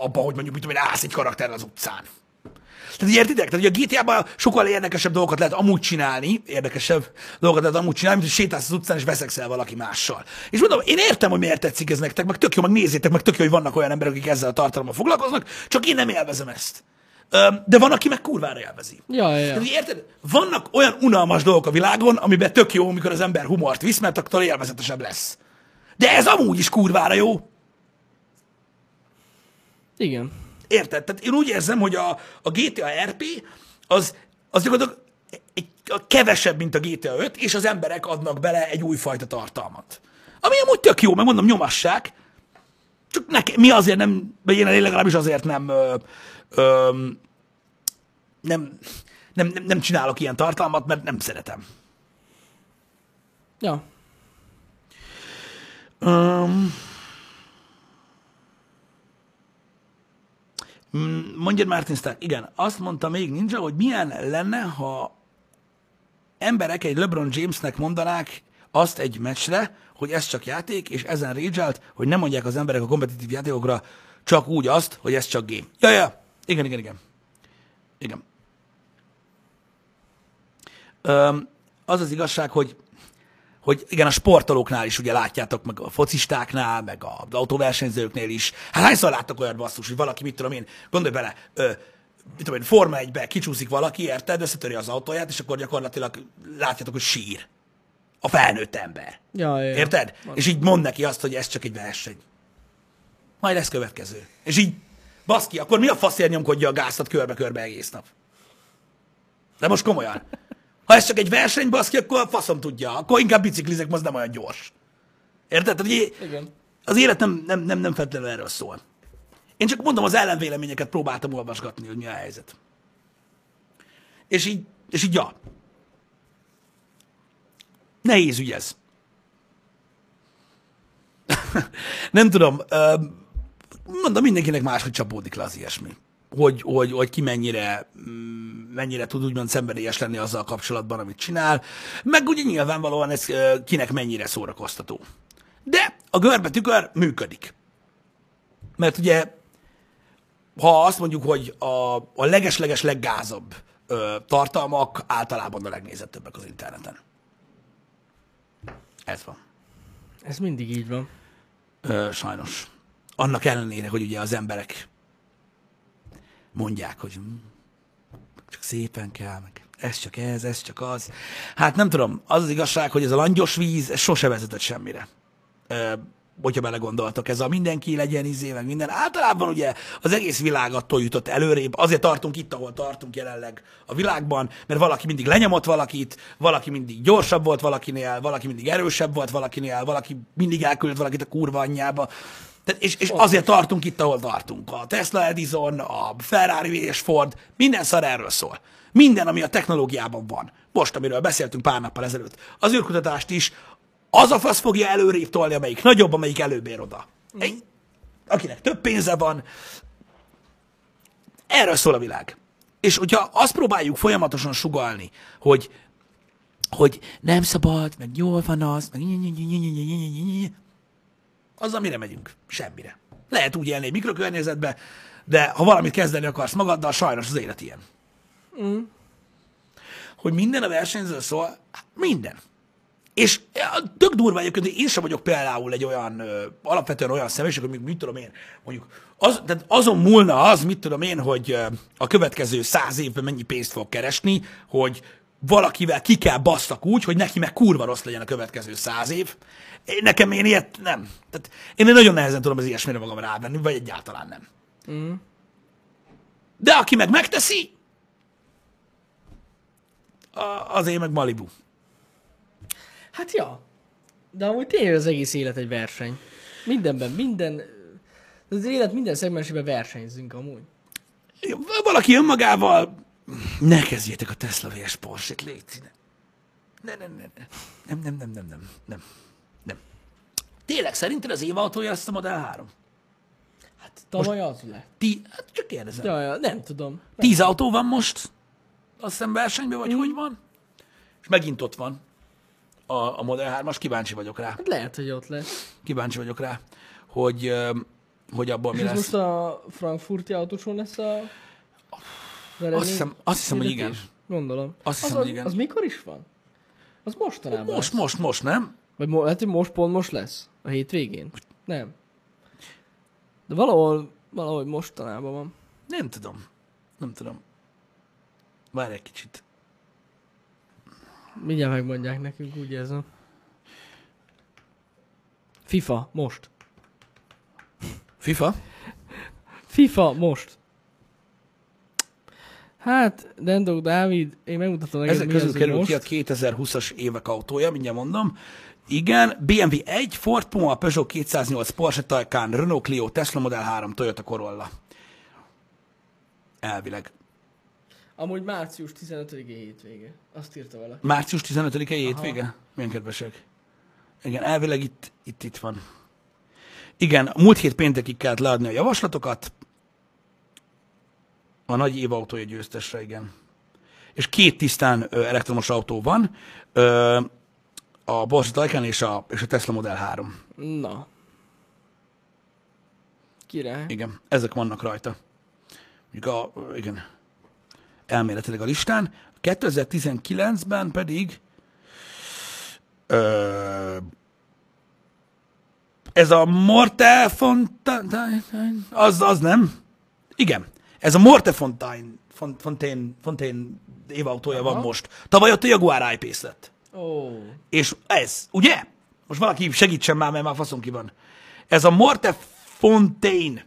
abba, hogy mondjuk, mit tudom én, állsz egy karakter az utcán. Tehát értitek? Tehát ugye a GTA-ban sokkal érdekesebb dolgokat lehet amúgy csinálni, érdekesebb dolgokat lehet amúgy csinálni, mint hogy sétálsz az utcán és veszekszel valaki mással. És mondom, én értem, hogy miért tetszik ez nektek, meg tök jó, meg nézzétek, meg tök jó, hogy vannak olyan emberek, akik ezzel a tartalommal foglalkoznak, csak én nem élvezem ezt. De van, aki meg kurvára élvezi. Ja, ja. Tehát, érted? Vannak olyan unalmas dolgok a világon, amiben tök jó, amikor az ember humort visz, mert attól élvezetesebb lesz. De ez amúgy is kurvára jó. Igen. Érted? Tehát én úgy érzem, hogy a, a GTA RP az, az gyakorlatilag egy, a kevesebb, mint a GTA 5, és az emberek adnak bele egy újfajta tartalmat. Ami amúgy tök jó, meg mondom, nyomassák, csak nekem, mi azért nem, vagy én legalábbis azért nem, ö, ö, nem, nem, nem, nem csinálok ilyen tartalmat, mert nem szeretem. Ja. Um, mondjad Martin Stark, igen, azt mondta még Ninja, hogy milyen lenne, ha emberek egy LeBron Jamesnek mondanák azt egy meccsre, hogy ez csak játék, és ezen rage hogy nem mondják az emberek a kompetitív játékokra csak úgy azt, hogy ez csak game. Ja, ja, igen, igen, igen. Igen. Öm, az az igazság, hogy hogy igen, a sportolóknál is ugye látjátok, meg a focistáknál, meg az autóversenyzőknél is. Hát hányszor láttak olyan basszus, hogy valaki, mit tudom én, gondolj bele, ö, mit tudom én, Forma 1 kicsúszik valaki, érted, összetöri az autóját, és akkor gyakorlatilag látjátok, hogy sír. A felnőtt ember. Ja, ja. Érted? És így mond neki azt, hogy ez csak egy verseny. Majd lesz következő. És így, baszki, akkor mi a faszért nyomkodja a gáztat körbe-körbe egész nap? De most komolyan. Ha ez csak egy verseny, baszki, akkor faszom tudja. Akkor inkább biciklizek, az nem olyan gyors. Érted? Tehát, hogy Igen. az élet nem, nem, nem, nem feltétlenül erről szól. Én csak mondom, az ellenvéleményeket próbáltam olvasgatni, hogy mi a helyzet. És így, és így ja. Nehéz ügy ez. nem tudom. Mondom, mindenkinek máshogy csapódik le az ilyesmi. Hogy, hogy, hogy ki mennyire, mm, mennyire tud úgymond szenvedélyes lenni azzal kapcsolatban, amit csinál, meg ugye nyilvánvalóan ez kinek mennyire szórakoztató. De a görbetükör működik. Mert ugye, ha azt mondjuk, hogy a, a legesleges leggázabb ö, tartalmak általában a legnézettebbek az interneten. Ez van. Ez mindig így van. Ö, sajnos. Annak ellenére, hogy ugye az emberek mondják, hogy hm, csak szépen kell, meg ez csak ez, ez csak az. Hát nem tudom, az az igazság, hogy ez a langyos víz, ez sose vezetett semmire. Ö, hogyha belegondoltok, ez a mindenki legyen izé, meg minden. Általában ugye az egész világ attól jutott előrébb, azért tartunk itt, ahol tartunk jelenleg a világban, mert valaki mindig lenyomott valakit, valaki mindig gyorsabb volt valakinél, valaki mindig erősebb volt valakinél, valaki mindig elküldött valakit a kurva anyjába. Tehát, és, és azért tartunk itt, ahol tartunk. A Tesla Edison, a Ferrari és Ford, minden szar erről szól. Minden, ami a technológiában van. Most, amiről beszéltünk pár nappal ezelőtt. Az űrkutatást is az a fasz fogja előrébb tolni, amelyik nagyobb, amelyik előbb ér oda. Egy, akinek több pénze van. Erről szól a világ. És hogyha azt próbáljuk folyamatosan sugalni, hogy, hogy nem szabad, meg jól van az, meg az, amire megyünk. Semmire. Lehet úgy élni egy mikrokörnyezetbe, de ha valamit kezdeni akarsz magaddal, sajnos az élet ilyen. Mm. Hogy minden a versenyző szól, hát minden. És tök durva egyébként, hogy én sem vagyok például egy olyan, ö, alapvetően olyan személyiség, hogy mit tudom én, mondjuk az, tehát azon múlna az, mit tudom én, hogy ö, a következő száz évben mennyi pénzt fog keresni, hogy valakivel ki kell basszak úgy, hogy neki meg kurva rossz legyen a következő száz év. Én, nekem én ilyet nem. Tehát én nagyon nehezen tudom az ilyesmire magam rávenni, vagy egyáltalán nem. Mm. De aki meg megteszi, én meg Malibu. Hát ja. De amúgy tényleg az egész élet egy verseny. Mindenben, minden... Az élet minden szegmensében versenyzünk amúgy. Valaki önmagával, ne kezdjétek a Tesla vs. Porsche-t, légy színe. Ne, ne, ne, ne. Nem, nem, nem, nem, nem, nem, nem. Tényleg, szerinted az év autója lesz a Model 3? Hát tavaly az lett. Ti, hát csak kérdezem. Ja, ja, nem tudom. Tíz autó van most, azt hiszem versenyben, vagy hogy van? És megint ott van a, a Model 3-as, kíváncsi vagyok rá. Hát lehet, hogy ott lesz. Kíváncsi vagyok rá, hogy, hogy abból mi És lesz. most a frankfurti autóson lesz a... az Azt hiszem, azt hiszem hogy igen. Gondolom. Azt hiszem, az, hogy igen. Az mikor is van? Az mostanában Most, lesz. most, most, nem? Vagy mo- lehet, hogy most pont most lesz? A hétvégén? Nem. De valahol, valahogy mostanában van. Nem tudom. Nem tudom. Várj egy kicsit. Mindjárt megmondják nekünk, úgy érzem. FIFA, most. FIFA? FIFA, most. Hát, Dendog Dávid, én megmutatom neked, Ezek mi közül kerül most. ki a 2020-as évek autója, mindjárt mondom. Igen, BMW 1, Ford Puma, Peugeot 208, Porsche Taycan, Renault Clio, Tesla Model 3, Toyota Corolla. Elvileg. Amúgy március 15-i hétvége. Azt írta valaki. Március 15-e hétvége? Milyen kedvesek. Igen, elvileg itt, itt, itt van. Igen, múlt hét péntekig kellett leadni a javaslatokat. A nagy évautója győztesre, igen. És két tisztán elektromos autó van. A Porsche Taycan és a, és a Tesla Model 3. Na. Király. Igen, ezek vannak rajta. Mondjuk a, igen, elméletileg a listán. 2019-ben pedig ö, ez a Morte Fontaine, az, az nem. Igen, ez a Morte Fontaine, Font, Fontaine, Fontaine évautója van Aha. most. Tavaly ott a Jaguar I-Pace lett. Ó. És ez, ugye? Most valaki segítsen már, mert már faszom ki van. Ez a Morte Fontaine.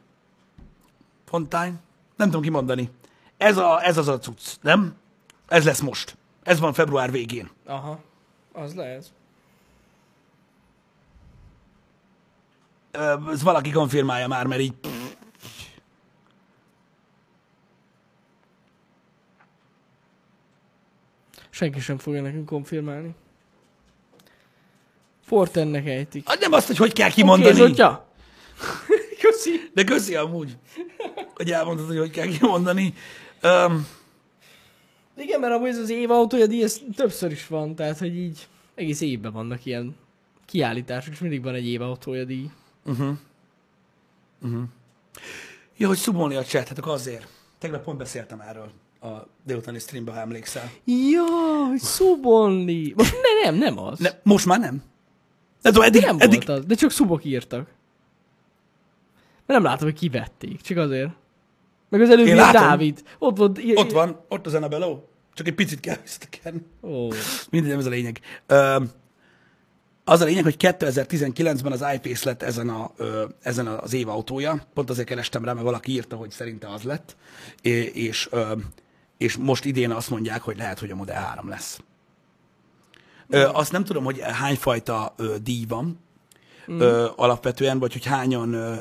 Fontaine? Nem tudom kimondani. Ez, a, ez az a cucc, nem? Ez lesz most. Ez van február végén. Aha. Az lehet. Ez valaki konfirmálja már, mert így... Senki sem fogja nekünk konfirmálni. Fortennek ejtik. Hát nem azt, hogy hogy kell Oké, kimondani. Zsotya. Köszi. De köszi amúgy. hogy elmondtad, hogy hogy kell kimondani. Um, Igen, mert amúgy ez az év autója díj, ez többször is van, tehát hogy így egész évben vannak ilyen kiállítások, és mindig van egy év autója díj. ja, hogy szubolni a chat, hát akkor azért. Tegnap pont beszéltem erről a délutáni streamben, ha emlékszel. Ja, hogy szubolni. Most ne, nem, nem az. Ne, most már nem. Nem tudom, De eddig, nem eddig, volt az, de csak szubok írtak. Mert nem látom, hogy kivették, csak azért. Meg az előbb. Dávid. Ott volt. ír- ott van, ott az Annabelle, csak egy picit kell visszatekerni. Ó, Mindegy, nem ez a lényeg. Ö, az a lényeg, hogy 2019-ben az iPace lett ezen, a, ö, ezen az év autója. Pont azért kerestem rá, mert valaki írta, hogy szerinte az lett. É- És, ö, és most idén azt mondják, hogy lehet, hogy a Model 3 lesz. Ö, azt nem tudom, hogy hányfajta ö, díj van ö, alapvetően, vagy hogy hányan ö,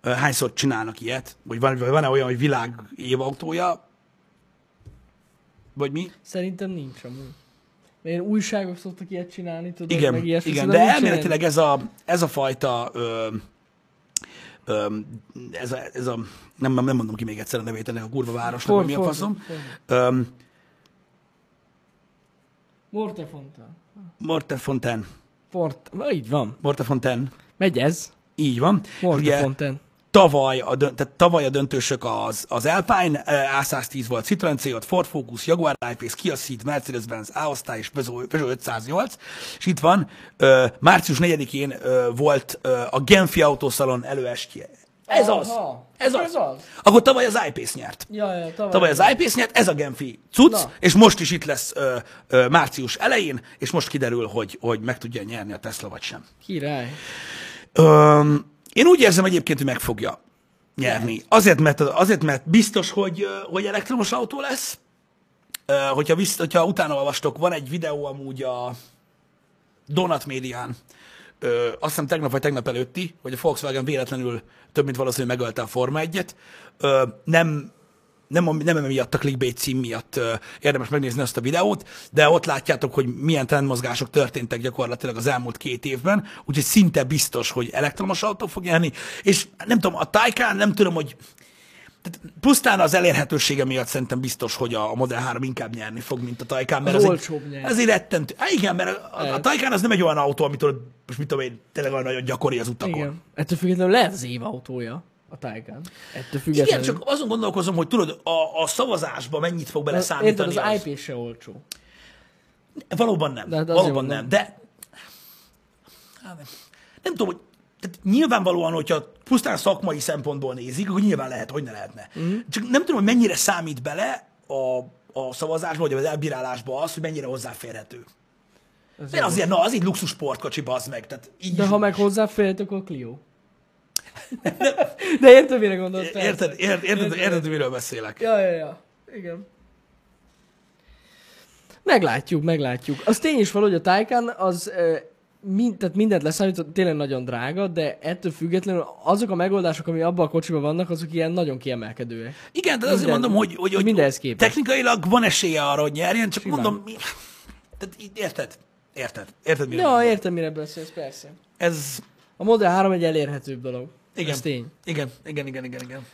ö, hányszor csinálnak ilyet, vagy van, van-e olyan, hogy világ évautója, vagy mi? szerintem nincs amúgy. Mert újságok szoktak ilyet csinálni, tudod, Igen, meg ilyesmi, igen szerintem de elméletileg ez a, ez a fajta, ö, ez a, ez a nem, nem mondom ki még egyszer a nevét ennek a kurva városnak, For- hogy mi a faszom. Mortefonta. Mortefontaine. Fort, így van. Mortefontaine. Megy ez. Így van. Ugye Mortefontaine. Tavaly a, dö- tehát tavaly a döntősök az, az Alpine, eh, A110 volt, Citroen C, Ford Focus, Jaguar I-Pace, Kia Ceed, Mercedes-Benz, A-osztály és Peugeot, Peugeot 508. És itt van, ö, március 4-én ö, volt ö, a Genfi Autószalon előestje. Ez az! Aha. Ez Ez az! az. Akkor tavaly az I-Pace nyert. Ja, ja, tavaly. Tavaly az I-Pace nyert, ez a Genfi cucc, Na. és most is itt lesz ö, ö, március elején, és most kiderül, hogy, hogy meg tudja nyerni a Tesla vagy sem. Király. Öm, én úgy érzem egyébként, hogy meg fogja nyerni. Azért, mert, azért, mert biztos, hogy, hogy elektromos autó lesz. Hogyha, bizt, hogyha utána olvastok, van egy videó amúgy a Donut médián, ö, azt hiszem tegnap vagy tegnap előtti, hogy a Volkswagen véletlenül több mint valószínűleg megölte a Forma 1-et. Ö, nem nem, am- nem emiatt a clickbait cím miatt ö, érdemes megnézni azt a videót, de ott látjátok, hogy milyen trendmozgások történtek gyakorlatilag az elmúlt két évben, úgyhogy szinte biztos, hogy elektromos autó fog nyerni, és nem tudom, a Taycan nem tudom, hogy tehát pusztán az elérhetősége miatt szerintem biztos, hogy a Model 3 inkább nyerni fog, mint a Taycan, mert Az ez olcsóbb egy, nyer. ez egy rettentő. Há, igen, mert a, a, a. Taycan az nem egy olyan autó, amitől most mit tudom én, tényleg olyan nagyon gyakori az utakon. Igen. Ettől függetlenül lehet az év autója a Taycan. Ettől Igen, függetlenül. csak azon gondolkozom, hogy tudod, a, a szavazásba mennyit fog Érted, beleszámítani az az. IP se olcsó. Valóban nem. De azért Valóban mondom. nem. De Hát nem. nem tudom, hogy tehát nyilvánvalóan, hogyha pusztán szakmai szempontból nézik, akkor nyilván lehet, hogy ne lehetne. Mm. Csak nem tudom, hogy mennyire számít bele a, a szavazásba, vagy az elbírálásba az, hogy mennyire hozzáférhető. Ez De azért, na, az egy luxus sportkocsi, bazd meg. Tehát így De is- ha meg hozzáférhet, akkor Clio. De érted, mire gondolsz? persze. Érted, érted, érted, érted, miről beszélek? Ja, ja, ja. Igen. Meglátjuk, meglátjuk. Az tény is van, hogy a Taycan az mind, tehát mindent leszámított, tényleg nagyon drága, de ettől függetlenül azok a megoldások, ami abban a kocsiban vannak, azok ilyen nagyon kiemelkedőek. Igen, de azért mondom, hogy, hogy, hogy mindenhez képest. technikailag van esélye arra, hogy nyerjen, csak Simán. mondom, mi... tehát érted? Érted? Érted, mire Ja, gondolok? értem, mire beszélsz, persze. Ez... A Model 3 egy elérhetőbb dolog. Igen. Ez tény. Igen, igen, igen, igen, igen.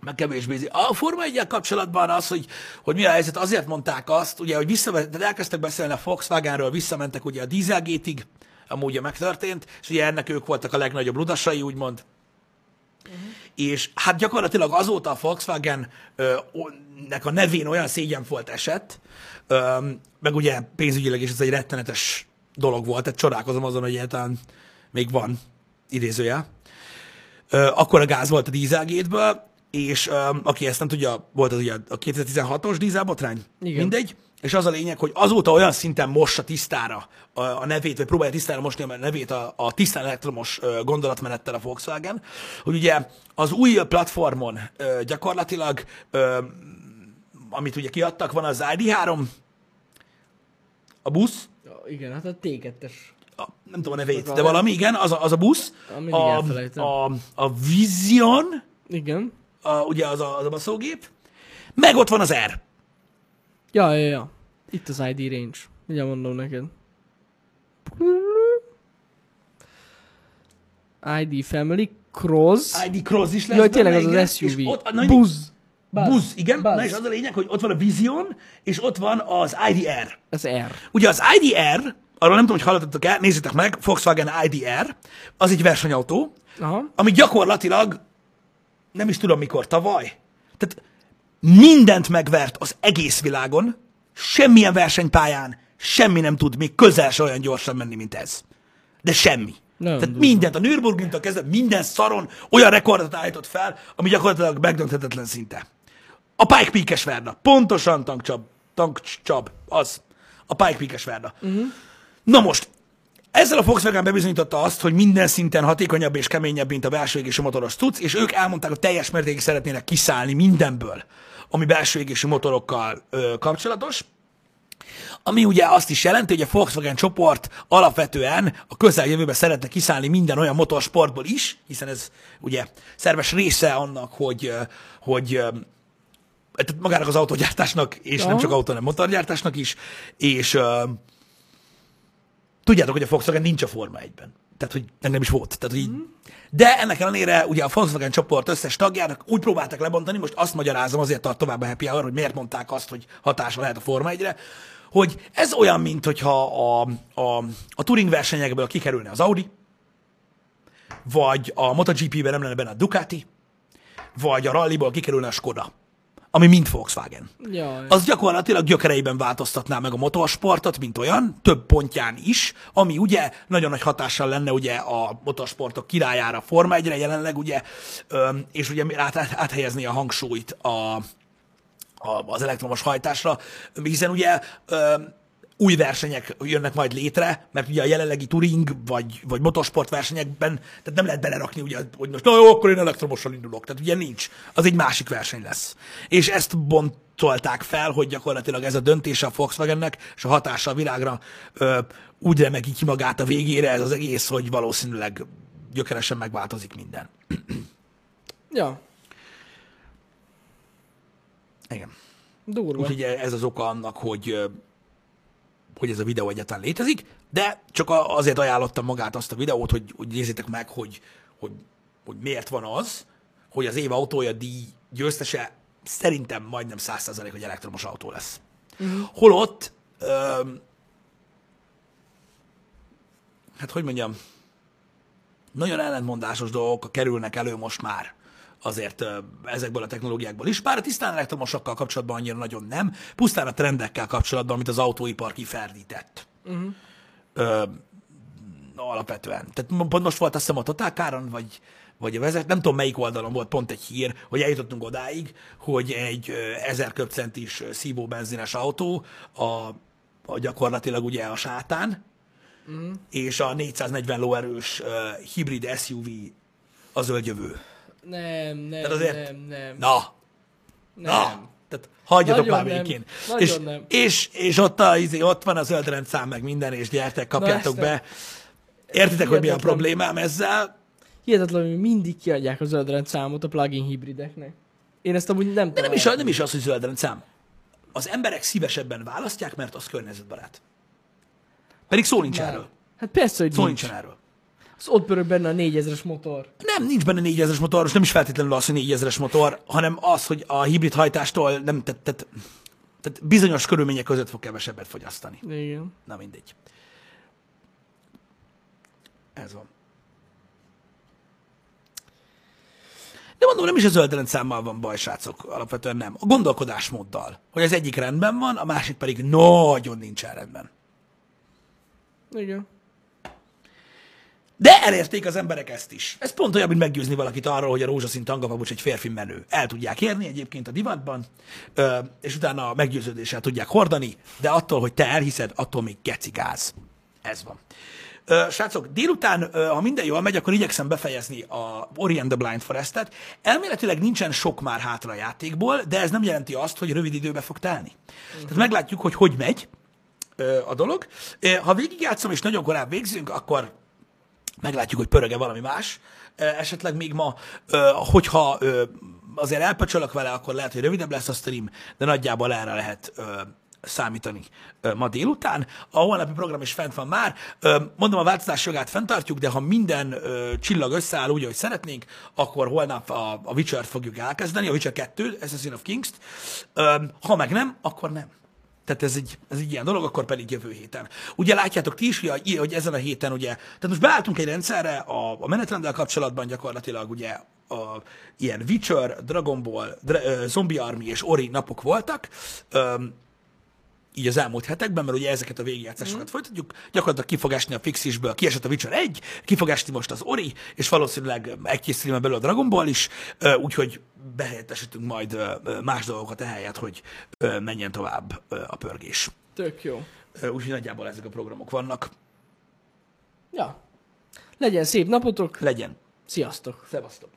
Meg kevésbé. A Forma 1 kapcsolatban az, hogy, hogy mi a helyzet, azért mondták azt, ugye, hogy vissza, de elkezdtek beszélni a Volkswagenről, visszamentek ugye a Dieselgate-ig, amúgy megtörtént, és ugye ennek ők voltak a legnagyobb rudasai, úgymond. Uh-huh. És hát gyakorlatilag azóta a Volkswagen ö, nek a nevén olyan szégyenfolt esett, ö, meg ugye pénzügyileg is ez egy rettenetes dolog volt, tehát csodálkozom azon, hogy egyáltalán még van idézője. Akkor a gáz volt a dízelgétből, és aki ezt nem tudja, volt az ugye a 2016-os dízelbotrány, Igen. mindegy, és az a lényeg, hogy azóta olyan szinten mossa tisztára a, a nevét, vagy próbálja tisztára mosni a nevét a, a tisztán elektromos gondolatmenettel a Volkswagen, hogy ugye az új platformon gyakorlatilag, amit ugye kiadtak, van az ID3, a busz, igen, hát a T2-es. A, nem tudom a nevét, de Valami. igen, az a, az a busz, a, a, a Vision, Igen. a, ugye az a, az a baszógép, meg ott van az R. Ja, ja, ja. Itt az ID range. Mindjárt mondom neked. ID Family Cross. ID Cross is lesz Jaj, tényleg az igen, az SUV. ott, na, Buzz. Buzz, igen. Buzz. Na és az a lényeg, hogy ott van a Vision, és ott van az IDR. Az R. Ugye az IDR, arról nem tudom, hogy hallottatok el, nézzétek meg, Volkswagen IDR, az egy versenyautó, Aha. ami gyakorlatilag, nem is tudom mikor, tavaly. Tehát mindent megvert az egész világon, semmilyen versenypályán, semmi nem tud még közel se olyan gyorsan menni, mint ez. De semmi. Nem Tehát durva. mindent, a Nürburgringtől kezdve minden szaron olyan rekordot állított fel, ami gyakorlatilag megdönthetetlen szinte. A Pike Peak-es Verda. Pontosan tankcsab. Tankcsab. Az. A Pike Peak-es Verda. Uh-huh. Na most, ezzel a Volkswagen bebizonyította azt, hogy minden szinten hatékonyabb és keményebb, mint a belső égésű motoros cucc, és ők elmondták, hogy teljes mértékig szeretnének kiszállni mindenből, ami belső égésű motorokkal ö, kapcsolatos. Ami ugye azt is jelenti, hogy a Volkswagen csoport alapvetően a közeljövőben szeretne kiszállni minden olyan motorsportból is, hiszen ez ugye szerves része annak, hogy, hogy tehát magának az autógyártásnak, és nem Aha. csak autó, hanem motorgyártásnak is, és tudjátok, hogy a Volkswagen nincs a Forma 1-ben. Tehát, hogy nem is volt. Tehát, hogy így... De ennek ellenére ugye a Volkswagen csoport összes tagjának úgy próbáltak lebontani, most azt magyarázom, azért tart tovább a happy hour, hogy miért mondták azt, hogy hatása lehet a Forma 1-re, hogy ez olyan, mint hogyha a, a, a Turing versenyekből kikerülne az Audi, vagy a MotoGP-ben nem lenne benne a Ducati, vagy a rallyból kikerülne a Skoda, ami mind Volkswagen Jaj. az gyakorlatilag gyökereiben változtatná meg a motorsportot, mint olyan, több pontján is, ami ugye nagyon nagy hatással lenne ugye a motorsportok királyára, Forma 1 jelenleg ugye, és ugye át, át, áthelyezni a hangsúlyt a, a, az elektromos hajtásra, hiszen ugye új versenyek jönnek majd létre, mert ugye a jelenlegi touring vagy, vagy motorsport versenyekben, tehát nem lehet belerakni, ugye, hogy most, na jó, akkor én elektromosan indulok. Tehát ugye nincs. Az egy másik verseny lesz. És ezt bontolták fel, hogy gyakorlatilag ez a döntése a Volkswagennek, és a hatása a világra ö, úgy remegi ki magát a végére ez az egész, hogy valószínűleg gyökeresen megváltozik minden. Ja. Igen. Durva. Úgyhogy ez az oka annak, hogy, hogy ez a videó egyáltalán létezik, de csak azért ajánlottam magát azt a videót, hogy, hogy nézzétek meg, hogy, hogy, hogy miért van az, hogy az év autója díj győztese szerintem majdnem 100% hogy elektromos autó lesz. Uh-huh. Holott, öm, hát hogy mondjam, nagyon ellentmondásos dolgok kerülnek elő most már azért ezekből a technológiákból is. Bár a tisztán elektromosakkal kapcsolatban annyira nagyon nem, pusztán a trendekkel kapcsolatban, amit az autóipar kiferdített. Uh-huh. Ö, alapvetően. Tehát pont most volt azt hiszem a Total Car-on, vagy, vagy a vezet, nem tudom melyik oldalon volt pont egy hír, hogy eljutottunk odáig, hogy egy ö, 1000 köbcentis szívó benzines autó, a, a gyakorlatilag ugye a sátán, uh-huh. és a 440 lóerős uh, hibrid SUV a zöld jövő. Nem, nem, Tehát azért- nem, nem. Na, nem. na, tehát hagyjatok már nem. békén. És, nem. és, és ott, a, izé, ott van a zöld rendszám, meg minden, és gyertek, kapjátok nem. be. Értitek, hogy mi a problémám ezzel? Hihetetlen, hogy mindig kiadják a zöld számot a plugin hibrideknek. Én ezt amúgy nem De nem is, nem is az, hogy zöld rendszám. Az emberek szívesebben választják, mert az környezetbarát. Pedig szó nincs erről. Hát persze, hogy Szó nincs. nincsen erről. Az ott pörög benne a 4000-es motor. Nem, nincs benne 4000-es motor, és nem is feltétlenül az, hogy 4000-es motor, hanem az, hogy a hibrid hajtástól nem, tehát, tehát, tehát bizonyos körülmények között fog kevesebbet fogyasztani. Igen. Na mindegy. Ez van. De mondom, nem is a zöld rendszámmal van baj, srácok, alapvetően nem. A gondolkodásmóddal. Hogy az egyik rendben van, a másik pedig nagyon nincsen rendben. Igen. De elérték az emberek ezt is. Ez pont olyan, mint meggyőzni valakit arról, hogy a rózsaszín tangapapucs egy férfi menő. El tudják érni egyébként a divatban, és utána a meggyőződéssel tudják hordani, de attól, hogy te elhiszed, attól még gecigáz. Ez van. Srácok, délután, ha minden jól megy, akkor igyekszem befejezni a Ori and the Blind Forest-et. Elméletileg nincsen sok már hátra a játékból, de ez nem jelenti azt, hogy rövid időbe fog telni. Tehát meglátjuk, hogy hogy megy a dolog. Ha végigjátszom és nagyon korán végzünk, akkor meglátjuk, hogy pöröge valami más. Esetleg még ma, hogyha azért elpöcsölök vele, akkor lehet, hogy rövidebb lesz a stream, de nagyjából erre lehet számítani ma délután. A holnapi program is fent van már. Mondom, a változás jogát fenntartjuk, de ha minden csillag összeáll úgy, ahogy szeretnénk, akkor holnap a, a Witcher-t fogjuk elkezdeni, a Witcher 2, Assassin of Kings-t. Ha meg nem, akkor nem. Tehát ez egy, ez egy ilyen dolog, akkor pedig jövő héten. Ugye látjátok ti is, hogy, hogy ezen a héten ugye, tehát most beálltunk egy rendszerre a, a menetrenddel kapcsolatban gyakorlatilag ugye a, ilyen Witcher, Dragon Ball, Dra, Zombie Army és Ori napok voltak, um, így az elmúlt hetekben, mert ugye ezeket a végigjátszásokat mm. folytatjuk, gyakorlatilag ki fog esni a Fixisből, kiesett a Witcher 1, ki fog esni most az Ori, és valószínűleg egy-két belőle a Dragon Ball is, úgyhogy behelyettesítünk majd más dolgokat ehelyett, hogy menjen tovább a pörgés. Tök jó. Úgyhogy nagyjából ezek a programok vannak. Ja. Legyen szép napotok. Legyen. Sziasztok. Szevasztok.